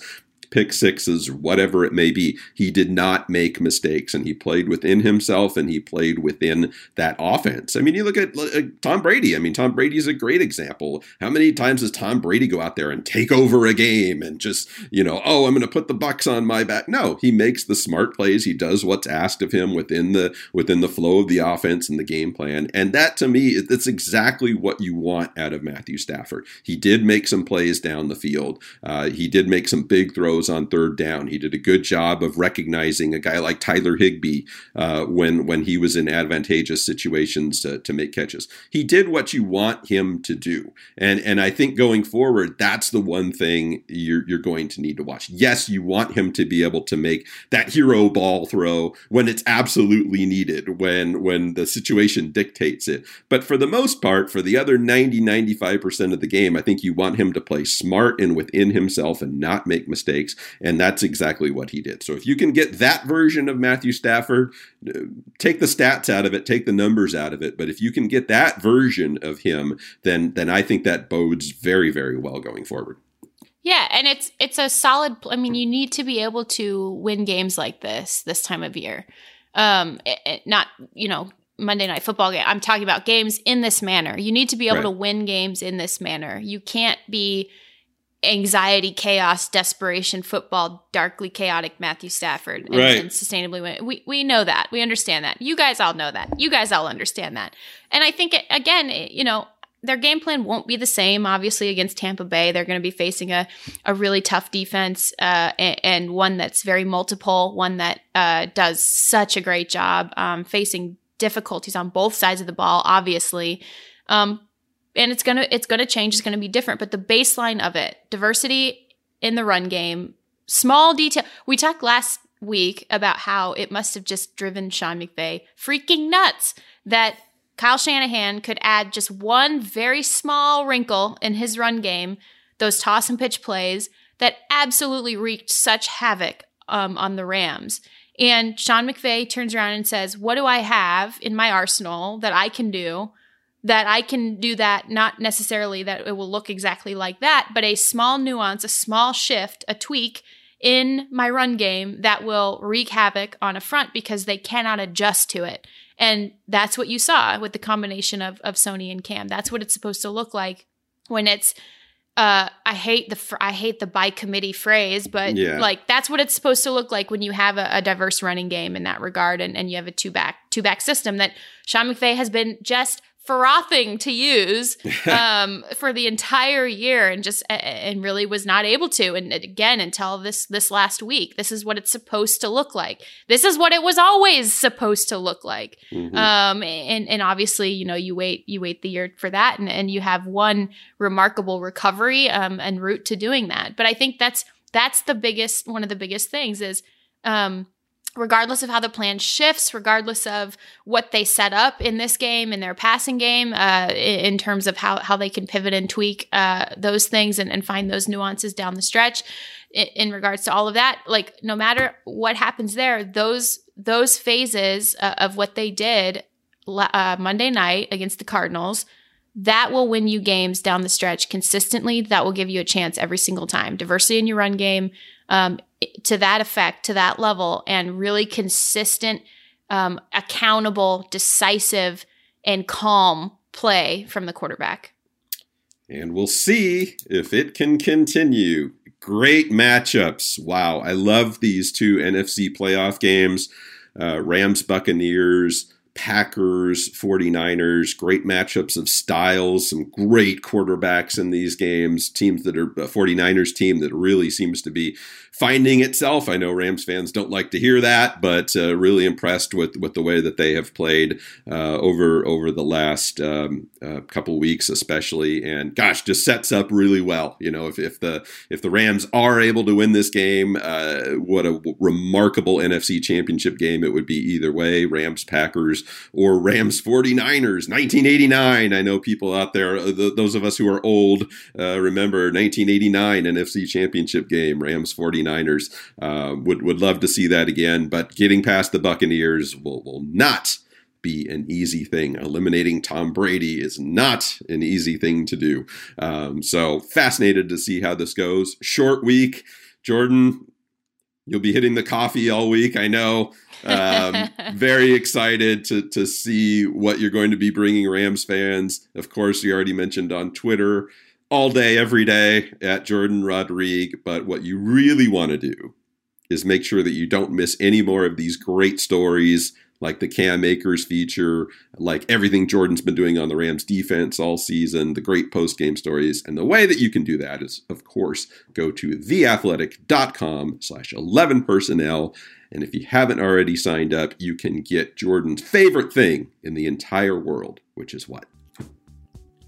pick sixes, whatever it may be. He did not make mistakes and he played within himself and he played within that offense. I mean, you look at uh, Tom Brady. I mean, Tom Brady is a great example. How many times does Tom Brady go out there and take over a game and just, you know, oh, I'm going to put the bucks on my back? No, he makes the smart plays. He does what's asked of him within the within the flow of the offense and the game plan. And that to me, that's exactly what you want out of Matthew Stafford. He did make some plays down the field. Uh, he did make some big throws on third down. He did a good job of recognizing a guy like Tyler Higbee uh, when when he was in advantageous situations to, to make catches. He did what you want him to do, and and I think going forward, that's the one thing you're you're going to need to watch. Yes, you want him to be able to make that hero ball throw when it's absolutely needed, when when the situation dictates it. But for the most part, for the other 90 95% of the game, I think you want him to play smart and within himself and not make mistakes, and that's exactly what he did. So if you can get that version of Matthew Stafford, uh, take the stats out of it, take the numbers out of it, but if you can get that version of him, then then I think that bodes very very well going forward. Yeah, and it's it's a solid. I mean, you need to be able to win games like this this time of year. Um, it, it, not you know Monday Night Football game. I'm talking about games in this manner. You need to be able right. to win games in this manner. You can't be anxiety, chaos, desperation, football, darkly chaotic Matthew Stafford and, right. and sustainably win. We we know that. We understand that. You guys all know that. You guys all understand that. And I think it, again, it, you know, their game plan won't be the same. Obviously, against Tampa Bay, they're going to be facing a, a really tough defense uh, and, and, one that's very multiple, one that uh, does such a great job um, facing difficulties on both sides of the ball. Obviously, um, and it's gonna it's gonna change. It's gonna be different. But the baseline of it, diversity in the run game, small detail. We talked last week about how it must have just driven Sean McVay freaking nuts that Kyle Shanahan could add just one very small wrinkle in his run game, those toss and pitch plays that absolutely wreaked such havoc um, on the Rams. And Sean McVay turns around and says, What do I have in my arsenal that I can do? That I can do that, not necessarily that it will look exactly like that, but a small nuance, a small shift, a tweak in my run game that will wreak havoc on a front because they cannot adjust to it. And that's what you saw with the combination of, of Sony and Cam. That's what it's supposed to look like when it's uh, I hate the I hate the by committee phrase, but yeah. like that's what it's supposed to look like when you have a, a, diverse running game in that regard, and, and you have a two back two back system that Sean McVay has been just frothing to use um, for the entire year and just and really was not able to. And again until this this last week this is what it's supposed to look like. This is what it was always supposed to look like. Mm-hmm. um, and and obviously you know you wait you wait the year for that and, and you have one remarkable recovery um, and route to doing that. But i think that's that's the biggest one of the biggest things is um, regardless of how the plan shifts, regardless of what they set up in this game, in their passing game, uh, in terms of how, how they can pivot and tweak uh, those things and, and find those nuances down the stretch in, regards to all of that. Like no matter what happens there, those those phases uh, of what they did uh, Monday night against the Cardinals. That will win you games down the stretch consistently. That will give you a chance every single time. Diversity in your run game, um, to that effect, to that level, and really consistent, um, accountable, decisive, and calm play from the quarterback. And we'll see if it can continue. Great matchups. Wow. I love these two NFC playoff games uh, Rams Buccaneers. Packers, 49ers, great matchups of styles, some great quarterbacks in these games. Teams that are a 49ers team that really seems to be finding itself. I know Rams fans don't like to hear that, but uh, really impressed with, with the way that they have played uh, over over the last um, uh, couple weeks, especially. And gosh, just sets up really well. You know, if, if the if the Rams are able to win this game, uh, what a remarkable NFC Championship game it would be either way. Rams Packers or Rams 49ers 1989. I know people out there, uh, those of us who are old, uh, remember 1989 NFC Championship game, Rams 49ers. 49ers. Uh, would would love to see that again, but getting past the Buccaneers will will not be an easy thing. Eliminating Tom Brady is not an easy thing to do. Um, so fascinated to see how this goes. Short week, Jourdan. You'll be hitting the coffee all week. I know. Um, very excited to to see what you're going to be bringing Rams fans. Of course, you already mentioned on Twitter all day, every day at Jourdan Rodrigue. But what you really want to do is make sure that you don't miss any more of these great stories like the Cam Akers feature, like everything Jourdan's been doing on the Rams defense all season, the great post game stories. And the way that you can do that is, of course, go to theathletic.com slash 11 personnel. And if you haven't already signed up, you can get Jourdan's favorite thing in the entire world, which is what?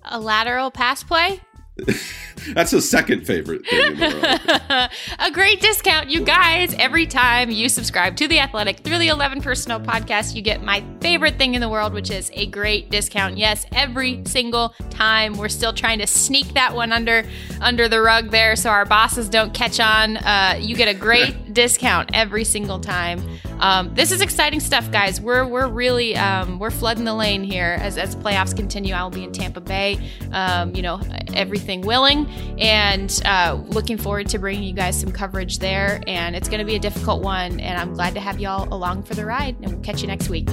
A lateral pass play? That's his second favorite thing in the world. a great discount, you guys. Every time you subscribe to The Athletic through the 11 Personnel podcast, you get my favorite thing in the world, which is a great discount. Yes, every single time. We're still trying to sneak that one under under the rug there so our bosses don't catch on. Uh, you get a great discount every single time. Um, this is exciting stuff, guys. We're we're really um, we're flooding the lane here as as playoffs continue. I will be in Tampa Bay. Um, you know, everything willing, and uh, looking forward to bringing you guys some coverage there. And it's going to be a difficult one, and I'm glad to have y'all along for the ride. And we'll catch you next week.